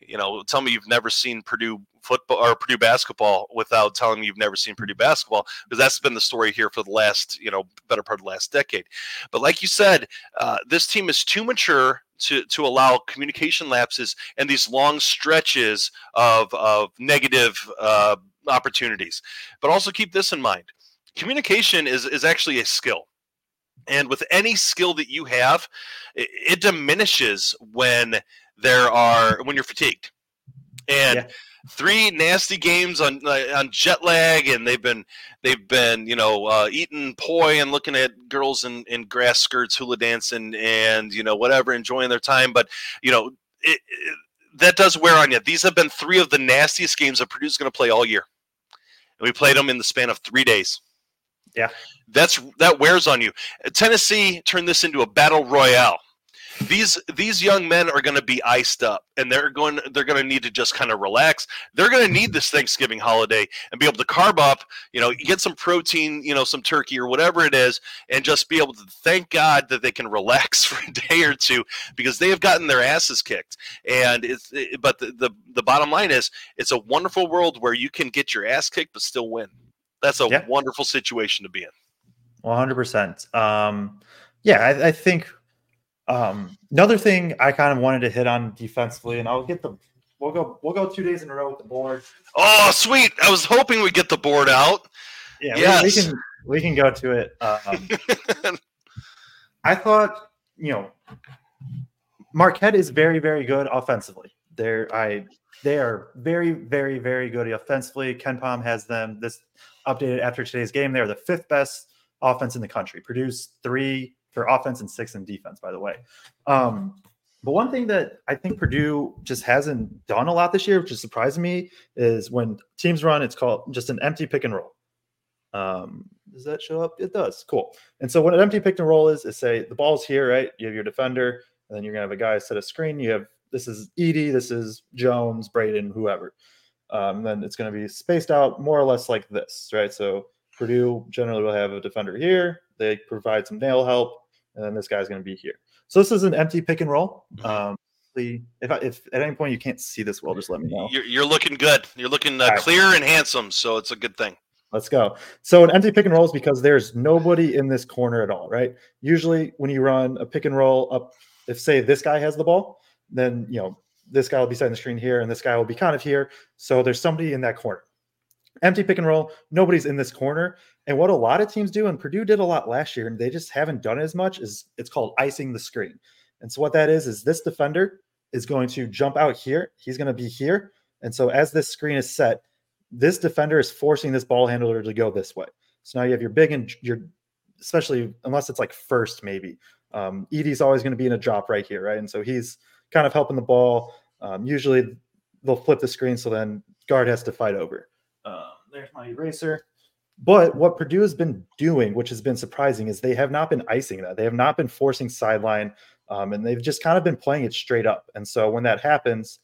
you know, tell me you've never seen Purdue football or Purdue basketball without telling me you've never seen Purdue basketball, because that's been the story here for the last, you know, better part of the last decade. But like you said, uh, this team is too mature to, to allow communication lapses and these long stretches of, of negative uh, opportunities. But also keep this in mind communication is, is actually a skill. And with any skill that you have, it, it diminishes when there are when you're fatigued. And yeah. Three nasty games on on jet lag, and they've been they've been you know uh, eating poi and looking at girls in, in grass skirts, hula dancing, and you know whatever, enjoying their time. But you know it, it that does wear on you. These have been three of the nastiest games that Purdue's going to play all year, and we played them in the span of three days. Yeah, that's that wears on you. Tennessee turned this into a battle royale these these young men are going to be iced up and they're going they're going to need to just kind of relax. They're going to need this thanksgiving holiday and be able to carb up you know get some protein you know some turkey or whatever it is and just be able to thank god that they can relax for a day or two because they have gotten their asses kicked. And it's it, but the, the the bottom line is it's a wonderful world where you can get your ass kicked but still win. That's a yeah. wonderful situation to be in. 100% um yeah I, I think um, another thing I kind of wanted to hit on defensively, and I'll get the we'll go we'll go two days in a row with the board. Oh, sweet! I was hoping we'd get the board out. Yeah, yes. we, we, can we can go to it. Um, I thought, you know, Marquette is very, very good offensively. They're I they are very, very, very good offensively. KenPom has them this updated after today's game. They are the fifth best offense in the country. Purdue's three for offense and six in defense, by the way. Um, but one thing that I think Purdue just hasn't done a lot this year, which is surprising me, is when teams run, it's called just an empty pick and roll. Um, does that show up? It does. Cool. And so what an empty pick and roll is, is say the ball's here, right? You have your defender, and then you're gonna have a guy set a screen. You have this is Edey, this is Jones, Braden, whoever. Um, then it's going to be spaced out more or less like this, right? So Purdue generally will have a defender here. They provide some nail help, and then this guy's going to be here. So this is an empty pick and roll. Mm-hmm. Um, if, I, if at any point you can't see this well, just let me know. You're, you're looking good. You're looking uh, All right. clear and handsome, so it's a good thing. Let's go. So an empty pick and roll is because there's nobody in this corner at all, right? Usually when you run a pick and roll up, if say this guy has the ball, then you know this guy will be setting the screen here, and this guy will be kind of here. So there's somebody in that corner. Empty pick and roll, nobody's in this corner. And what a lot of teams do, and Purdue did a lot last year, and they just haven't done as much, is it's called icing the screen. And so what that is is this defender is going to jump out here. He's going to be here. And so as this screen is set, this defender is forcing this ball handler to go this way. So now you have your big and your, especially unless it's like first, maybe. Um, Edey's always going to be in a drop right here, right? And so he's kind of helping the ball. Um, usually they'll flip the screen, so then guard has to fight over. Um, there's my eraser. But what Purdue has been doing, which has been surprising, is they have not been icing that. They have not been forcing sideline, um, and they've just kind of been playing it straight up. And so when that happens,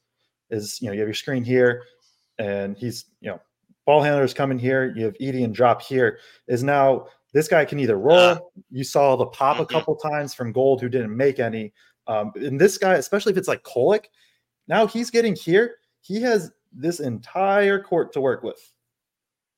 is you know you have your screen here, and he's you know ball handlers coming here. You have Edey and drop here. Is now this guy can either roll. Uh, you saw the pop a couple times from Gold, who didn't make any. Um, and this guy, especially if it's like Kolek, now he's getting here. He has this entire court to work with,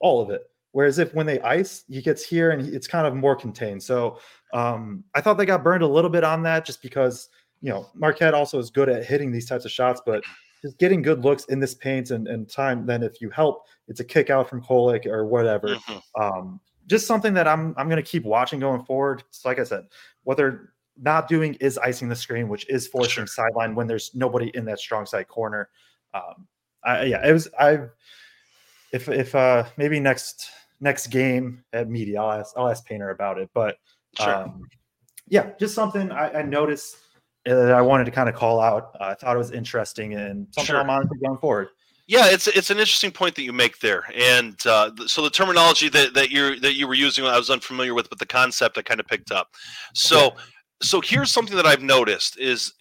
all of it. Whereas if when they ice, he gets here and it's kind of more contained. So um, I thought they got burned a little bit on that just because, you know, Marquette also is good at hitting these types of shots, but just getting good looks in this paint and, and time. Then if you help, it's a kick out from Kolek or whatever. Mhm. Um, just something that I'm I'm going to keep watching going forward. So like I said, what they're not doing is icing the screen, which is forcing Sure. sideline when there's nobody in that strong side corner. Um, I, yeah, it was I. If if uh maybe next next game at media, I'll ask I'll ask Painter about it. But Sure. um, yeah, just something I, I noticed uh, that I wanted to kind of call out. Uh, I thought it was interesting and something Sure. I'll monitor going forward. Yeah, it's it's an interesting point that you make there, and uh, so the terminology that, that you that you were using, I was unfamiliar with, but the concept I kind of picked up. So, so here's something that I've noticed is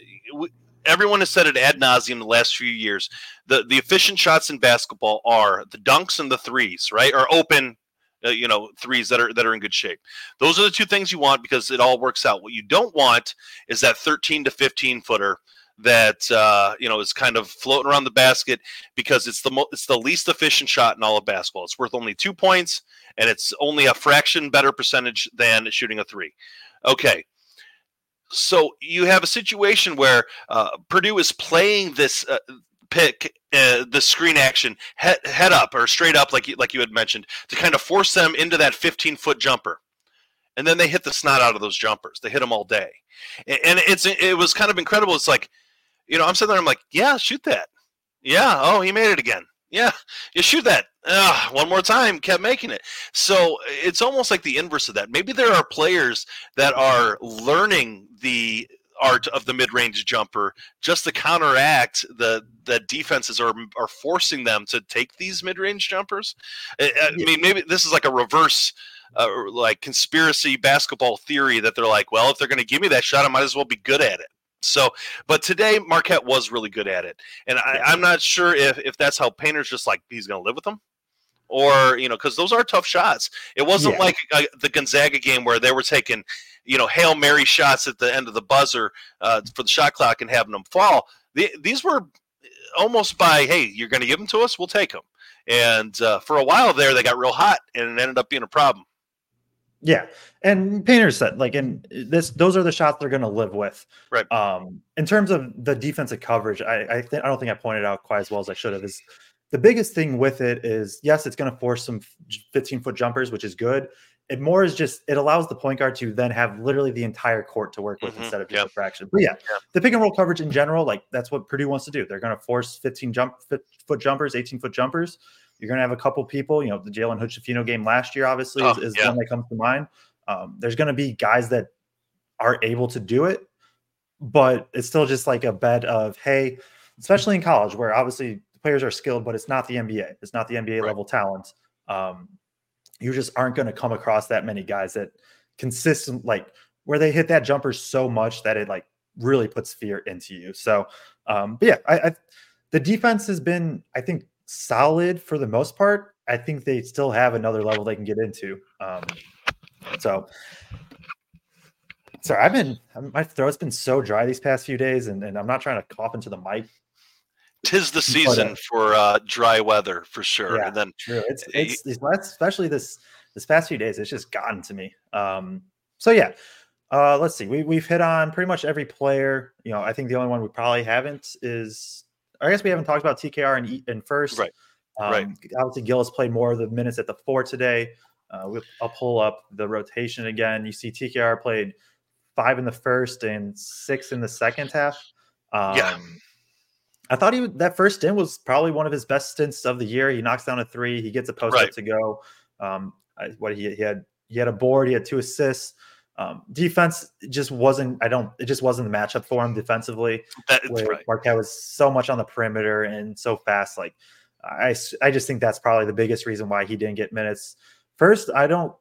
everyone has said it ad nauseum the last few years. The the efficient shots in basketball are the dunks and the threes, right? Or open, uh, you know, threes that are that are in good shape. Those are the two things you want because it all works out. What you don't want is that 13 to 15 footer that uh, you know is kind of floating around the basket because it's the mo- it's the least efficient shot in all of basketball. It's worth only two points, and it's only a fraction better percentage than shooting a three. Okay, so you have a situation where uh, Purdue is playing this uh, pick, uh, the screen action head, head up or straight up, like you, like you had mentioned, to kind of force them into that 15 foot jumper. And then they hit the snot out of those jumpers. They hit them all day, and, and it's it was kind of incredible. It's like, you know, I'm sitting there, I'm like, yeah, shoot that. Yeah. Oh, he made it again. Yeah. You shoot that. Ugh, one more time. Kept making it. So it's almost like the inverse of that. Maybe there are players that are learning the art of the mid-range jumper just to counteract the the defenses are are forcing them to take these mid-range jumpers. I, I mean, maybe this is like a reverse. Uh, like conspiracy basketball theory that they're like, well, if they're going to give me that shot, I might as well be good at it. So, but today Marquette was really good at it, and I, I'm not sure if if that's how Painter's just like he's going to live with them, or you know, because those are tough shots. It wasn't Yeah. like uh, the Gonzaga game where they were taking you know hail mary shots at the end of the buzzer uh, for the shot clock and having them fall. The, these were almost by hey, you're going to give them to us, we'll take them. And uh, for a while there, they got real hot, and it ended up being a problem. Yeah, and Painter said like, and this those are the shots they're going to live with. Right. Um, in terms of the defensive coverage, I I, th- I don't think I pointed out quite as well as I should have. Is the biggest thing with it is yes, it's going to force some 15 foot jumpers, which is good. it more is just it allows the point guard to then have literally the entire court to work with Mhm, instead of yeah. just a fraction. But yeah, Yeah. the pick and roll coverage in general, like that's what Purdue wants to do. They're going to force 15 jump foot jumpers, 18 foot jumpers. You're going to have a couple people. You know, the Jalen Hood-Schifino game last year, obviously, is, Oh, is yeah. one that comes to mind. Um, there's going to be guys that are able to do it, but it's still just like a bet of hey, especially in college where obviously the players are skilled, but it's not the NBA. It's not the NBA Right. level talent. Um, you just aren't going to come across that many guys that consistent like where they hit that jumper so much that it like really puts fear into you. So, um, but yeah, I, I the defense has been I think solid for the most part. I think they still have another level they can get into. Um, so. Sorry, I've been my throat's been so dry these past few days, and, and I'm not trying to cough into the mic. Tis the But, uh, season for uh, dry weather for sure. Yeah. And then True. It's Y- it's especially this this past few days. It's just gotten to me. Um. So yeah. Uh. Let's see. We we've hit on pretty much every player. You know, I think the only one we probably haven't is. I guess we haven't talked about TKR and in Furst. Right, Um, right. Obviously, Gillis played more of the minutes at the four today. Uh, we'll, I'll pull up the rotation again. You see, TKR played five in the first and six in the second half. Um, Yeah. I thought he would- that first stint was probably one of his best stints of the year. He knocks down a three. He gets a post Right. up to go. Um, I, what he, he had he had a board. He had two assists. Um, defense just wasn't. I don't. It just wasn't the matchup for him defensively. that's Where right. Marquette was so much on the perimeter and so fast. Like I I just think that's probably the biggest reason why he didn't get minutes. First, I don't.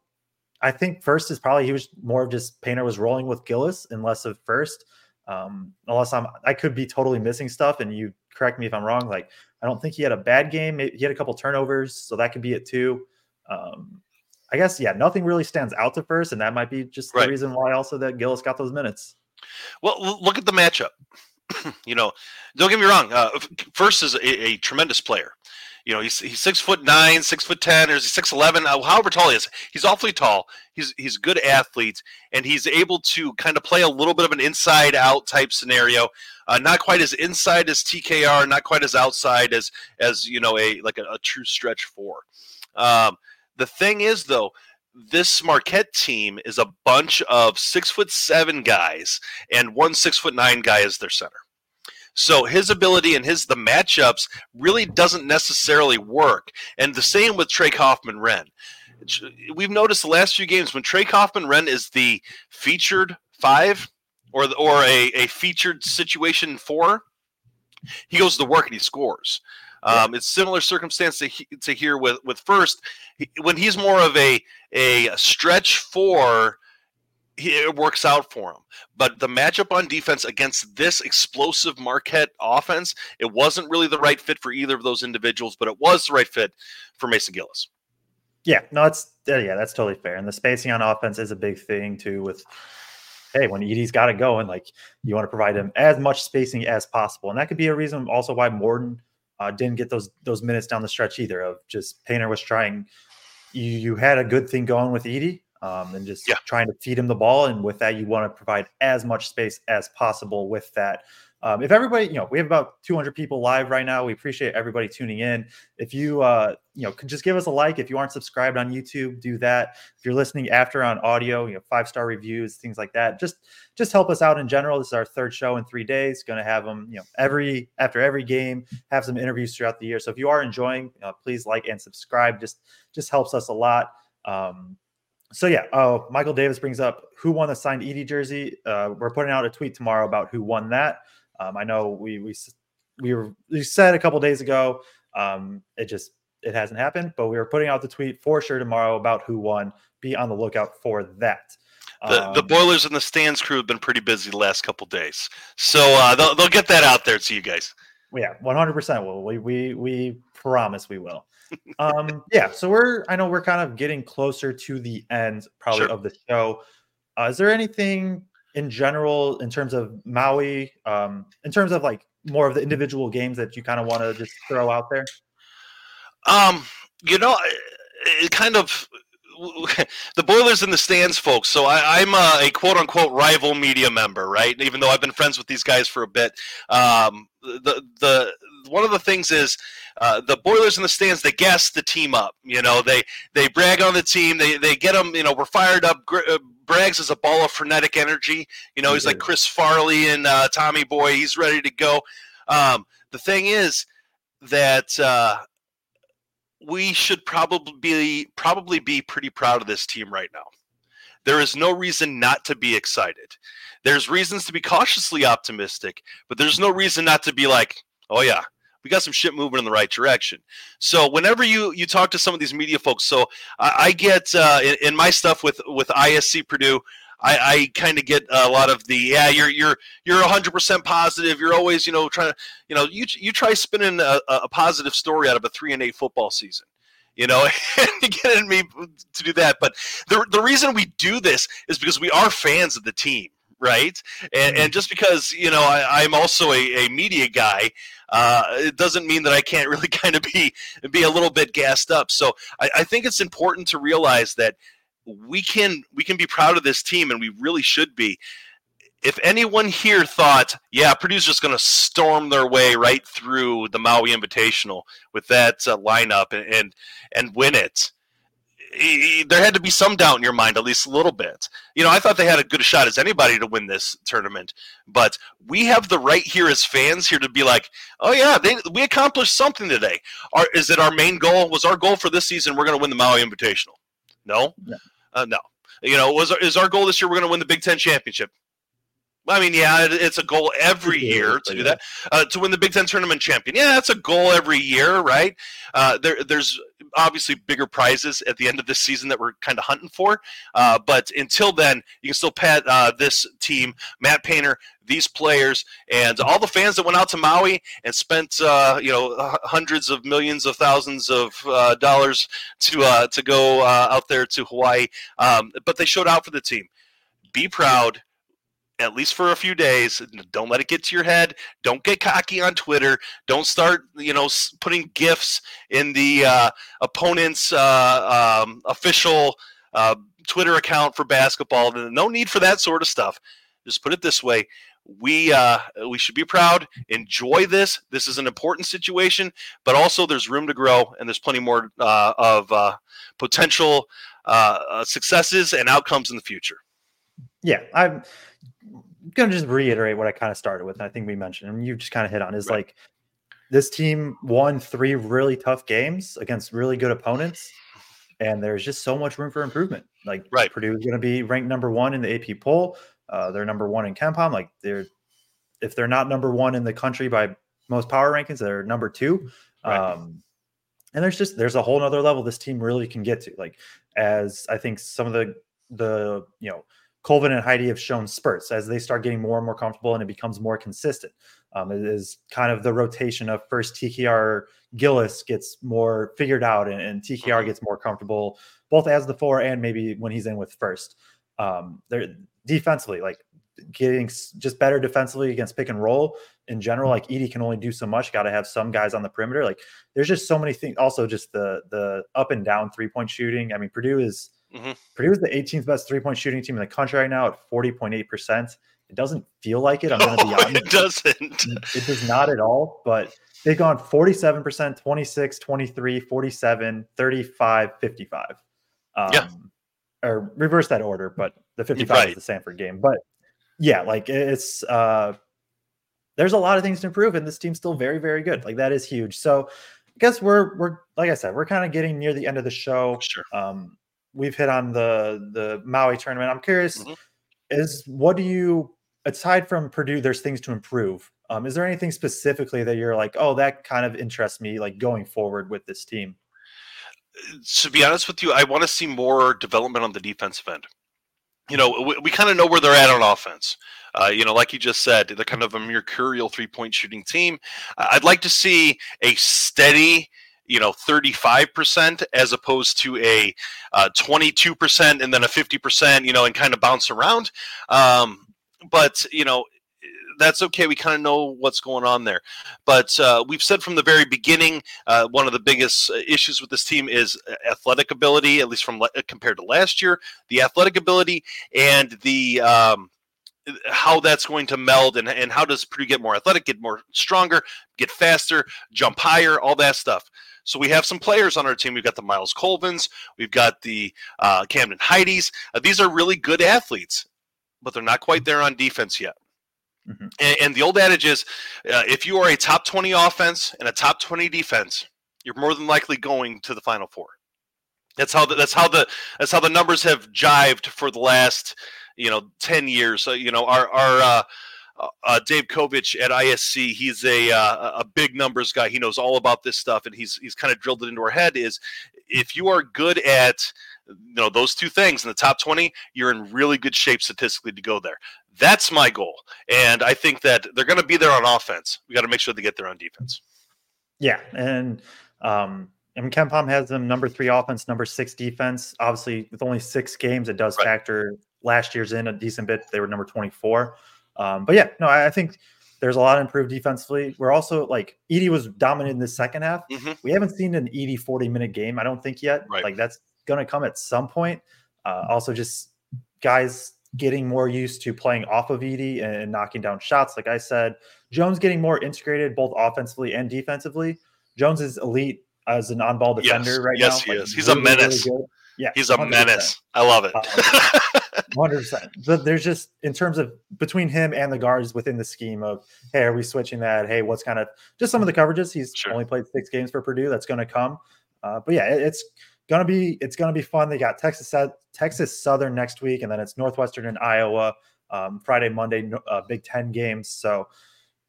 I think Furst is probably he was more of just Painter was rolling with Gillis and less of Furst. Um, unless I'm, I could be totally missing stuff, and you correct me if I'm wrong. Like I don't think he had a bad game. He had a couple turnovers, so that could be it too. Um, I guess yeah, nothing really stands out to Furst, and that might be just Right. the reason why also that Gillis got those minutes. Well, look at the matchup. you know, don't get me wrong. Uh, Furst is a, a tremendous player. You know, he's he's six foot nine, six foot ten, or is he six eleven? Uh, however tall he is, he's awfully tall. He's he's a good athlete, and he's able to kind of play a little bit of an inside out type scenario. Uh, not quite as inside as TKR, not quite as outside as as you know a like a, a true stretch four. Um, the thing is, though, this Marquette team is a bunch of six foot seven guys and one six foot nine guy is their center. So his ability and his the matchups really doesn't necessarily work. And the same with Trey Kaufman-Renn. We've noticed the last few games when Trey Kaufman-Renn is the featured five or or a, a featured situation four, he goes to work and he scores. Um, it's similar circumstance to, he- to here with with Furst he- when he's more of a a stretch four he, it works out for him. But the matchup on defense against this explosive Marquette offense, it wasn't really the right fit for either of those individuals, but it was the right fit for Mason Gillis. Yeah, no, it's yeah, yeah, that's totally fair. And the spacing on offense is a big thing too. With hey, when Edey's got to go, and like you want to provide him as much spacing as possible, and that could be a reason also why Morton uh, didn't get those those minutes down the stretch either. Of just Painter was trying. You you had a good thing going with Edey, um, and just Yeah. trying to feed him the ball, and with that, you want to provide as much space as possible with that. Um, if everybody, you know, we have about 200 people live right now. We appreciate everybody tuning in. If you, uh, you know, could just give us a like. If you aren't subscribed on YouTube, do that. If you're listening after on audio, you know, five star reviews, things like that. Just, just help us out in general. This is our third show in three days. Going to have them, you know, every after every game, have some interviews throughout the year. So if you are enjoying, uh, please like and subscribe. Just, just helps us a lot. Um, so yeah, oh, Michael Davis brings up who won the signed Edey jersey. Uh, we're putting out a tweet tomorrow about who won that. Um, I know we we we were we said a couple days ago. Um, it just it hasn't happened, but we were putting out the tweet for sure tomorrow about who won. Be on the lookout for that. The, the Um, Boilers in the Stands crew have been pretty busy the last couple days, so uh, they'll, they'll get that out there to you guys. yeah, one hundred percent. Will we we we promise we will. Um, yeah. So we're I know we're kind of getting closer to the end probably Sure. of the show. Uh, is there anything in general in terms of Maui, um, in terms of like more of the individual games that you kind of want to just throw out there? Um, you know, it kind of the Boilers in the Stands, folks. So I, I'm a, a quote unquote rival media member, right? Even though I've been friends with these guys for a bit, um, the the one of the things is uh, the Boilers in the stands. They gas the team up. You know, they they brag on the team. They they get them. You know, we're fired up. Uh, Braggs is a ball of frenetic energy. You know, he's like Chris Farley and uh, Tommy Boy. He's ready to go. Um, the thing is that uh, we should probably be probably be pretty proud of this team right now. There is no reason not to be excited. There's reasons to be cautiously optimistic, but there's no reason not to be like, oh yeah, we got some shit moving in the right direction. So whenever you you talk to some of these media folks, so I, I get uh, in, in, my stuff with with ISC Purdue. I, I kind of get a lot of the yeah you're you're you're 100 percent positive you're always you know trying to you know you you try spinning a, a positive story out of a three and eight football season you know, and getting me to do that. But the, the reason we do this is because we are fans of the team, right? And, and mm-hmm. just because, you know, I, am also a, a, media guy, uh, it doesn't mean that I can't really kind of be, be a little bit gassed up. So I, I think it's important to realize that we can we can be proud of this team and we really should be if anyone here thought, yeah, Purdue's just going to storm their way right through the Maui Invitational with that uh, lineup and, and and win it, there had to be some doubt in your mind, at least a little bit. You know, I thought they had a good shot as anybody to win this tournament, but we have the right here as fans here to be like, oh yeah, they, we accomplished something today. Our, is it our main goal? Was our goal for this season we're going to win the Maui Invitational? No, no. Uh, no. You know, was is our goal this year we're going to win the Big Ten championship? I mean, yeah, it's a goal every year to do that. Uh, to win the Big Ten tournament champion, yeah, that's a goal every year, right? Uh, there, there's obviously bigger prizes at the end of this season that we're kind of hunting for. Uh, but until then, you can still pat uh, this team, Matt Painter, these players, and all the fans that went out to Maui and spent uh, you know hundreds of millions of thousands of uh, dollars to to go out there to Hawaii. Um, but they showed out for the team. Be proud at least for a few days. Don't let it get to your head. Don't get cocky on Twitter. Don't start, you know, putting gifs in the uh, opponent's uh, um, official uh, Twitter account for basketball. No need for that sort of stuff. Just put it this way: we uh, we should be proud. Enjoy this. This is an important situation, but also there's room to grow, and there's plenty more uh, of uh, potential successes and outcomes in the future. Yeah, I'm going to just reiterate what I kind of started with. And I think we mentioned, and you just kind of hit on is right. like this team won three really tough games against really good opponents. And there's just so much room for improvement. Like right. Purdue is going to be ranked number one in the AP poll. Uh, they're number one in KenPom. Like they're, if they're not number one in the country by most power rankings, they're number two. Right. Um, and there's just there's a whole nother level this team really can get to. Like as I think some of the the you know Colvin and Heide have shown spurts as they start getting more and more comfortable and it becomes more consistent. Um, it is kind of the rotation of Furst TKR Gillis gets more figured out and, and TKR mm-hmm. gets more comfortable both as the four and maybe when he's in with Furst. Um, they're defensively like getting just better defensively against pick and roll in general. Like Edey can only do so much. Got to have some guys on the perimeter. Like there's just so many things. Also, just the the up and down three point shooting. I mean, Purdue is Mm-hmm. Purdue is the 18th best three point shooting team in the country right now at 40.8%. It doesn't feel like it. I'm going to be honest. It doesn't. It does not at all. But they've gone 47%, 26, 23, 47, 35, 55. Um, yeah. Or reverse that order, but the 55 right. is the Samford game. But yeah, like it's, uh, there's a lot of things to improve, and this team's still very, very good. Like that is huge. So I guess we're, we're, like I said, we're kind of getting near the end of the show. Sure. Um, we've hit on the the Maui tournament. I'm curious, mm-hmm. is what do you aside from Purdue? There's things to improve. Um, is there anything specifically that you're like, oh, that kind of interests me, like going forward with this team? To be honest with you, I want to see more development on the defensive end. You know, we, we kind of know where they're at on offense. Uh, you know, like you just said, they're kind of a mercurial three point shooting team. I'd like to see a steady you know 35% as opposed to a uh, 22% and then a 50% you know and kind of bounce around um, but you know that's okay. We kind of know what's going on there. But uh, we've said from the very beginning, uh, one of the biggest uh, issues with this team is uh, athletic ability, at least from le- compared to last year. The athletic ability and the um, how that's going to meld and, and how does Purdue get more athletic, get more stronger, get faster, jump higher, all that stuff. So we have some players on our team. We've got the Myles Colvins, we've got the uh, Camden Heides. Uh, these are really good athletes, but they're not quite there on defense yet. Mm-hmm. And, and, the old adage is, uh, if you are a top twenty offense and a top twenty defense, you're more than likely going to the Final Four. That's how the, that's how the that's how the numbers have jived for the last you know 10 years uh, you know our our uh, uh, uh Dave Kovich at ISC, he's a uh, a big numbers guy. He knows all about this stuff, and he's he's kind of drilled it into our head. Is if you are good at you know those two things in the top 20 you're in really good shape statistically to go there that's my goal and i think that they're going to be there on offense we got to make sure they get there on defense yeah and um I mean, KenPom has them number three offense, number six defense. Obviously, with only six games, it does right. factor last year's in a decent bit. They were number 24. Um, but yeah, no, I, I, think there's a lot improved defensively. We're also like Edey was dominant in the second half. Mm-hmm. We haven't seen an Edey 40 minute game, I don't think yet. Right. Like that's going to come at some point. Uh, also, just guys getting more used to playing off of Edey and knocking down shots. Like I said, Jones getting more integrated both offensively and defensively. Jones is elite as an on-ball defender yes, right yes, now. Yes, he is. He's really, a menace. Really yeah, he's a 100%. menace. I love it. Um, hundred percent. But there's just in terms of between him and the guards within the scheme of hey, are we switching that? Hey, what's kind of just some of the coverages? He's sure. only played six games for Purdue. That's going to come. Uh, but yeah, it, it's gonna be it's gonna be fun. They got Texas Texas Southern next week, and then it's Northwestern and Iowa um, Friday, Monday, uh, Big Ten games. So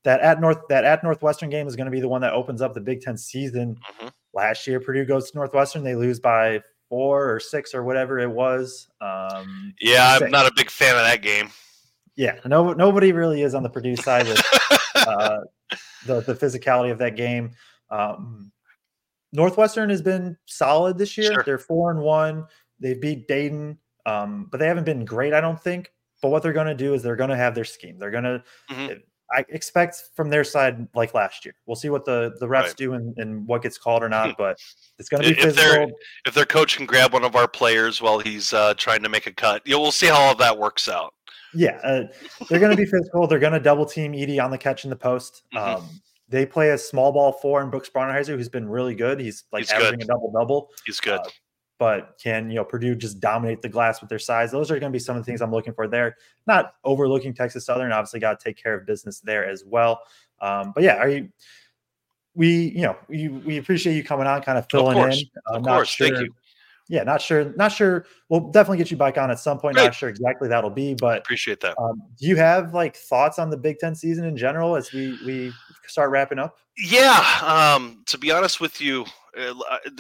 that at North that at Northwestern game is going to be the one that opens up the Big Ten season. Mm-hmm. Last year, Purdue goes to Northwestern. They lose by four or six or whatever it was. Um, yeah, I'm not a big fan of that game. Yeah, no, nobody really is on the Purdue side with uh, the the physicality of that game. Um, Northwestern has been solid this year. Sure. They're four and one. They've beat Dayton, um, but they haven't been great, I don't think. But what they're going to do is they're going to have their scheme. They're going to. Mm-hmm. I expect from their side like last year. We'll see what the the refs right. do and, and what gets called or not, but it's going to be if physical. If their coach can grab one of our players while he's uh, trying to make a cut, you know, we'll see how all that works out. Yeah, uh, they're going to be physical. They're going to double team Edey on the catch in the post. Mm-hmm. Um, they play a small ball four in Brooks Barnhizer, who's been really good. He's like he's averaging good. a double double. He's good. Uh, but can you know Purdue just dominate the glass with their size? Those are going to be some of the things I'm looking for there. Not overlooking Texas Southern. Obviously, got to take care of business there as well. Um, but yeah, are you? We you know we we appreciate you coming on, kind of filling of in. I'm of course, sure, thank you. Yeah, not sure. Not sure. We'll definitely get you back on at some point. Great. Not sure exactly that'll be, but appreciate that. Um, do you have like thoughts on the Big Ten season in general as we we start wrapping up? Yeah. Um, to be honest with you, uh,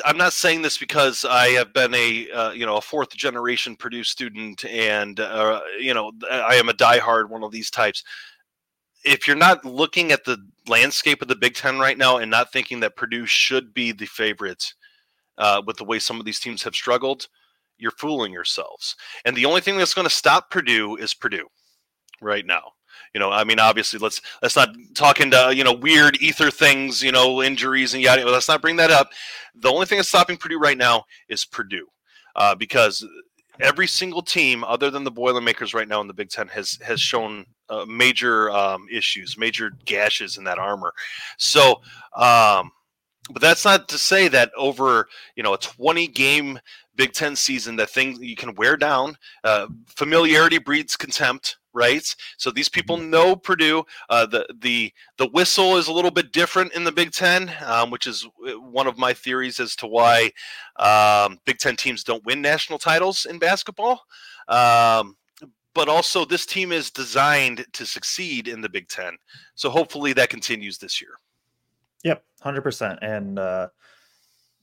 I'm not saying this because I have been a uh, you know a fourth generation Purdue student, and uh, you know I am a diehard one of these types. If you're not looking at the landscape of the Big Ten right now and not thinking that Purdue should be the favorites uh, with the way some of these teams have struggled, you're fooling yourselves. And the only thing that's going to stop Purdue is Purdue right now. You know, I mean, obviously, let's let's not talk into you know weird ether things, you know, injuries and yada. Let's not bring that up. The only thing that's stopping Purdue right now is Purdue, uh, because every single team other than the Boilermakers right now in the Big Ten has has shown uh, major um, issues, major gashes in that armor. So, um, but that's not to say that over you know a 20 game Big Ten season that things you can wear down. Uh, familiarity breeds contempt, right? So these people mm-hmm. know Purdue. Uh, the the the whistle is a little bit different in the Big Ten, um, which is uh, one of my theories as to why um, Big Ten teams don't win national titles in basketball. Um, but also, this team is designed to succeed in the Big Ten. So hopefully that continues this year. Yep, hundred percent. And uh,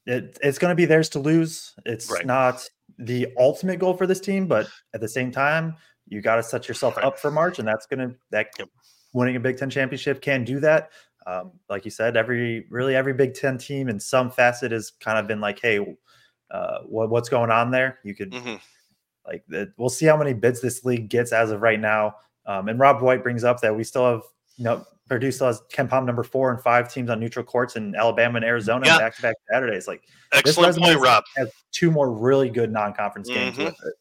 it, it's going to be theirs to lose. It's right. not the ultimate goal for this team, but at the same time, you got to set yourself right. up for March, and that's going to that yep. winning a Big Ten championship can do that. Um, like you said, every really every Big Ten team in some facet has kind of been like, hey, uh, what, what's going on there? You could mm-hmm. like the, we'll see how many bids this league gets as of right now. Um, and Rob White brings up that we still have you know Purdue still has KenPom number four and five teams on neutral courts in Alabama and Arizona yeah. back to back Saturdays. Like excellent point, Rob. Has two more really good non conference games mm-hmm. with it.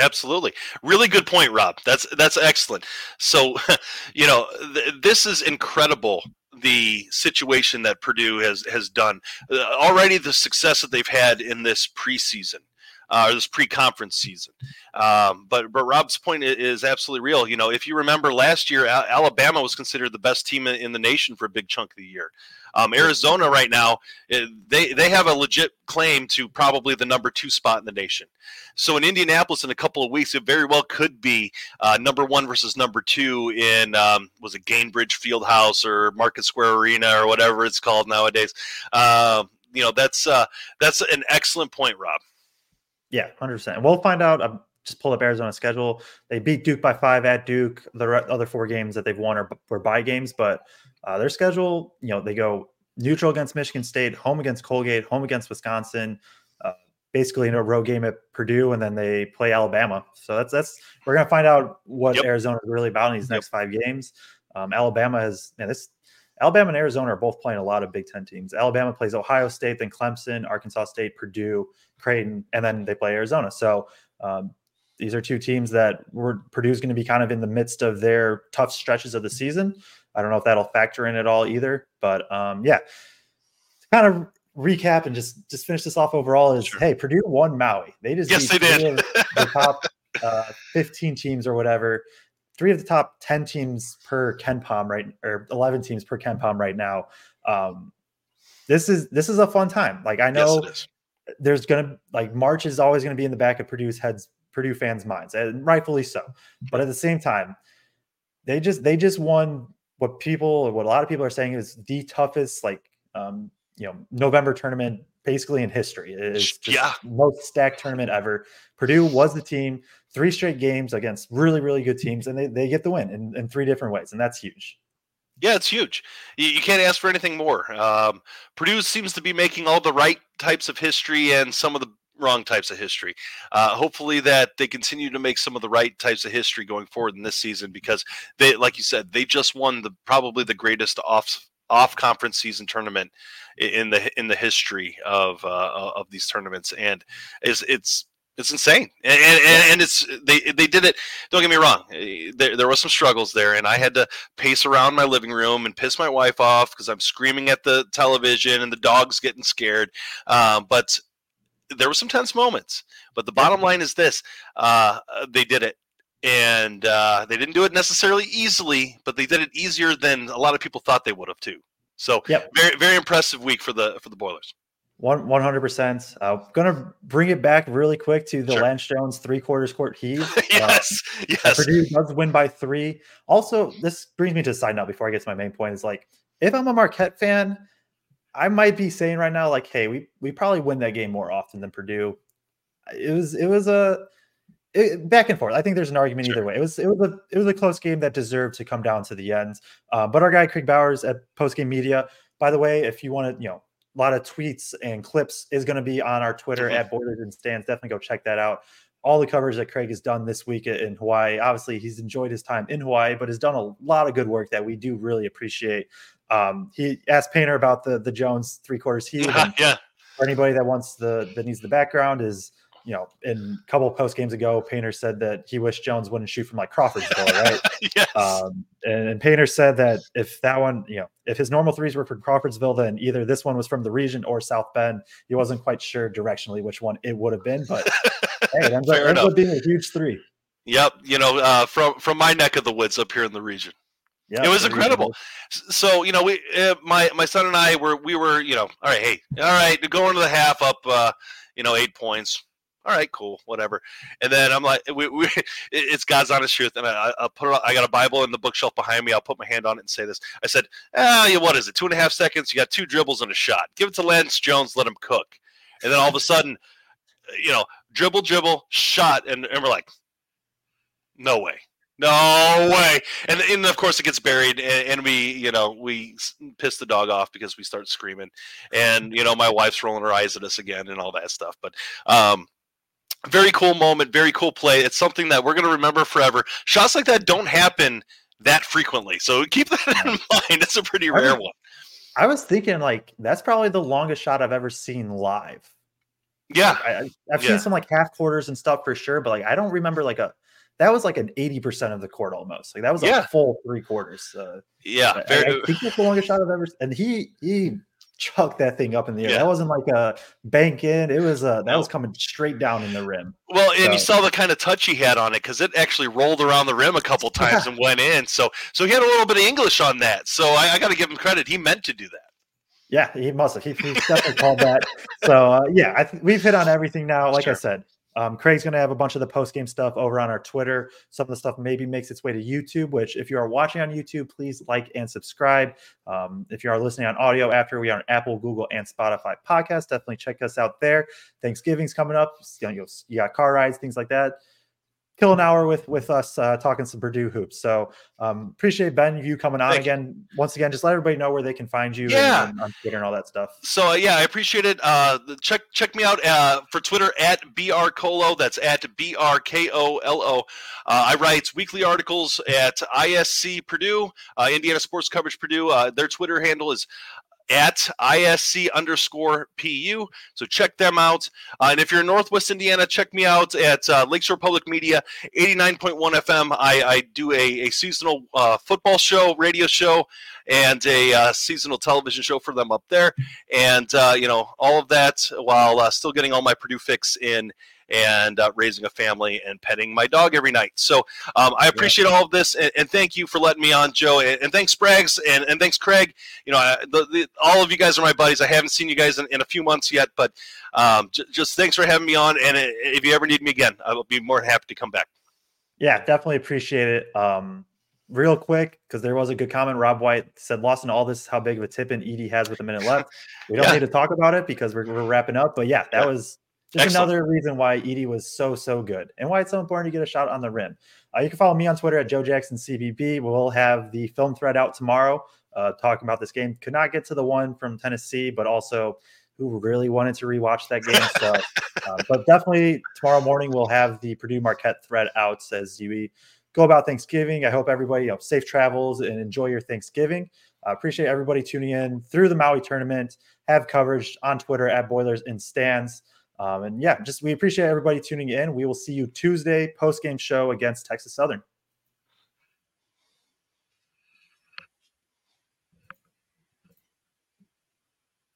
Absolutely, really good point, Rob. That's that's excellent. So, you know, th- this is incredible. The situation that Purdue has has done uh, already, the success that they've had in this preseason uh, or this pre-conference season. Um, but but Rob's point is absolutely real. You know, if you remember last year, Alabama was considered the best team in the nation for a big chunk of the year. Um, Arizona right now, eh, they they have a legit claim to probably the number two spot in the nation. So in Indianapolis, in a couple of weeks, it very well could be uh, number one versus number two in um, was it Gainbridge Fieldhouse or Market Square Arena or whatever it's called nowadays. Uh, you know, that's uh, that's an excellent point, Rob. Yeah, hundred percent. We'll find out. I just pulled up Arizona's schedule. They beat Duke by five at Duke. The other four games that they've won are were bye games, but uh, their schedule, you know, they go neutral against Michigan State, home against Colgate, home against Wisconsin, uh, basically in a road game at Purdue, and then they play Alabama. So that's that's we're gonna find out what yep. Arizona is really about in these yep. next five games. Um, Alabama has man, this Alabama and Arizona are both playing a lot of Big Ten teams. Alabama plays Ohio State, then Clemson, Arkansas State, Purdue, Creighton, and then they play Arizona. So um, these are two teams that were Purdue's going to be kind of in the midst of their tough stretches of the season. I don't know if that'll factor in at all either, but um, yeah, to kind of recap and just just finish this off overall is sure. hey, Purdue won Maui. They just yes, they did. the top uh, 15 teams or whatever three of the top 10 teams per KenPom right or 11 teams per KenPom right now. Um, this is this is a fun time. Like I know yes, there's gonna like March is always gonna be in the back of Purdue's heads, Purdue fans' minds, and rightfully so. But at the same time, they just they just won what people what a lot of people are saying is the toughest like um, you know November tournament basically in history. It's yeah. most stacked tournament ever. Purdue was the team, three straight games against really, really good teams, and they, they get the win in, in three different ways, and that's huge. Yeah, it's huge. You, you can't ask for anything more. Um, Purdue seems to be making all the right types of history and some of the wrong types of history. Uh, hopefully, that they continue to make some of the right types of history going forward in this season because they, like you said, they just won the probably the greatest off off conference season tournament in the in the history of uh, of these tournaments, and is it's it's insane, and, and, and it's they they did it. Don't get me wrong, eh, there there was some struggles there, and I had to pace around my living room and piss my wife off because I'm screaming at the television and the dog's getting scared. Um, but there were some tense moments. But the bottom line is this: uh, they did it, and uh, they didn't do it necessarily easily, but they did it easier than a lot of people thought they would have too. So, yep. very very impressive week for the for the Boilers. One one hundred percent. I'm uh, gonna bring it back really quick to the sure. Lance Jones three quarters court heave. yes, uh, yes. Purdue does win by three. Also, this brings me to a side note before I get to my main point. Is like if I'm a Marquette fan, I might be saying right now, like, hey, we we probably win that game more often than Purdue. It was it was a it, back and forth. I think there's an argument sure. either way. It was it was a it was a close game that deserved to come down to the end. Uh, but our guy Kraig Bowers at Post Game Media, by the way, if you want to, you know, a lot of tweets and clips is going to be on our Twitter mm-hmm. at Boilers and Stands. Definitely go check that out. All the coverage that Craig has done this week in Hawaii. Obviously, he's enjoyed his time in Hawaii, but has done a lot of good work that we do really appreciate. Um, he asked Painter about the the Jones three quarters heat. yeah. For anybody that wants the that needs the background is you know, in a couple post games ago, Painter said that he wished Jones wouldn't shoot from like Crawford's Crawfordsville, right? yes. Um, and, and, Painter said that if that one, you know, if his normal threes were from Crawfordsville, then either this one was from the region or South Bend. He wasn't quite sure directionally which one it would have been, but hey, it ends, up, ends up being a huge three. Yep, you know, uh, from from my neck of the woods up here in the region. Yeah, it was incredible. So you know, we uh, my my son and I were we were you know, all right, hey, all right, going to the half up, uh, you know, eight points all right, cool, whatever. And then I'm like, we, we, it's God's honest truth. And I, I put, it, I got a Bible in the bookshelf behind me. I'll put my hand on it and say this. I said, ah, yeah, what is it? Two and a half seconds. You got two dribbles and a shot. Give it to Lance Jones. Let him cook. And then all of a sudden, you know, dribble, dribble, shot, and, and we're like, no way. No way. And, and of course it gets buried and, and, we, you know, we piss the dog off because we start screaming and, you know, my wife's rolling her eyes at us again and all that stuff. But, um, very cool moment, very cool play. It's something that we're going to remember forever. Shots like that don't happen that frequently, so keep that in mind. It's a pretty rare one. I was thinking like that's probably the longest shot I've ever seen live. Yeah, like, I, have yeah. seen some like half quarters and stuff for sure, but like I don't remember like a that was like an eighty percent of the court almost. Like that was a Yeah. full three quarters. Uh, yeah, I- I, think that's the longest shot I've ever. And he he chucked that thing up in the air. Yeah. That wasn't like a bank in. It was a that No. was coming straight down in the rim. Well, and you saw the kind of touch he had on it because it actually rolled around the rim a couple times and went in. So, so he had a little bit of English on that. So I, I got to give him credit. He meant to do that. Yeah, he must have. He, he definitely called that. So uh, yeah, I th- we've hit on everything now. Like I said, um, Kraig's going to have a bunch of the post game stuff over on our Twitter. Some of the stuff maybe makes its way to YouTube. Which, if you are watching on YouTube, please like and subscribe. Um, if you are listening on audio after, we are on Apple, Google, and Spotify podcast. Definitely check us out there. Thanksgiving's coming up. You, know, you got car rides, things like that. Kill an hour with with us uh, talking some Purdue hoops. So um, appreciate Ben you coming on Thank you. again. Once again, just let everybody know where they can find you. Yeah. and on Twitter and all that stuff. So uh, yeah, I appreciate it. Uh, check check me out uh, for Twitter at brcolo. That's at b r k o l o. Uh, I write weekly articles at ISC Purdue, uh, Indiana Sports Coverage Purdue. Uh, their Twitter handle is at ISC underscore PU. So check them out. Uh, and if you're in Northwest Indiana, check me out at uh, Lakeshore Public Media, 89.1 FM. I, I do a, a seasonal uh, football show, radio show, and a uh, seasonal television show for them up there. And, uh, you know, all of that while uh, still getting all my Purdue fix in and uh, raising a family and petting my dog every night. So um, I appreciate all of this. And, and thank you for letting me on, Joe. And, and thanks, Braggs. And, and thanks, Kraig. You know, I, the, the, all of you guys are my buddies. I haven't seen you guys in, in a few months yet, but um, j- just thanks for having me on. And if you ever need me again, I will be more than happy to come back. Yeah, definitely appreciate it. Um, real quick, because there was a good comment. Rob White said, "Lost in all this, how big of a tip in Edey has with a minute left." We don't Yeah. need to talk about it because we're, we're wrapping up. But yeah, that Yeah. was just Excellent. another reason why Edey was so so good and why it's so important to get a shot on the rim. Uh, you can follow me on Twitter at Joe Jackson CBB. We'll have the film thread out tomorrow, uh, talking about this game. Could not get to the one from Tennessee, but also who really wanted to rewatch that game. So, uh, but definitely tomorrow morning we'll have the Purdue Marquette thread out as you go about Thanksgiving. I hope everybody, you know, safe travels and enjoy your Thanksgiving. I appreciate everybody tuning in through the Maui tournament. Have coverage on Twitter at Boilers and Stands. Um, and yeah, just we appreciate everybody tuning in. We will see you Tuesday post game show against Texas Southern.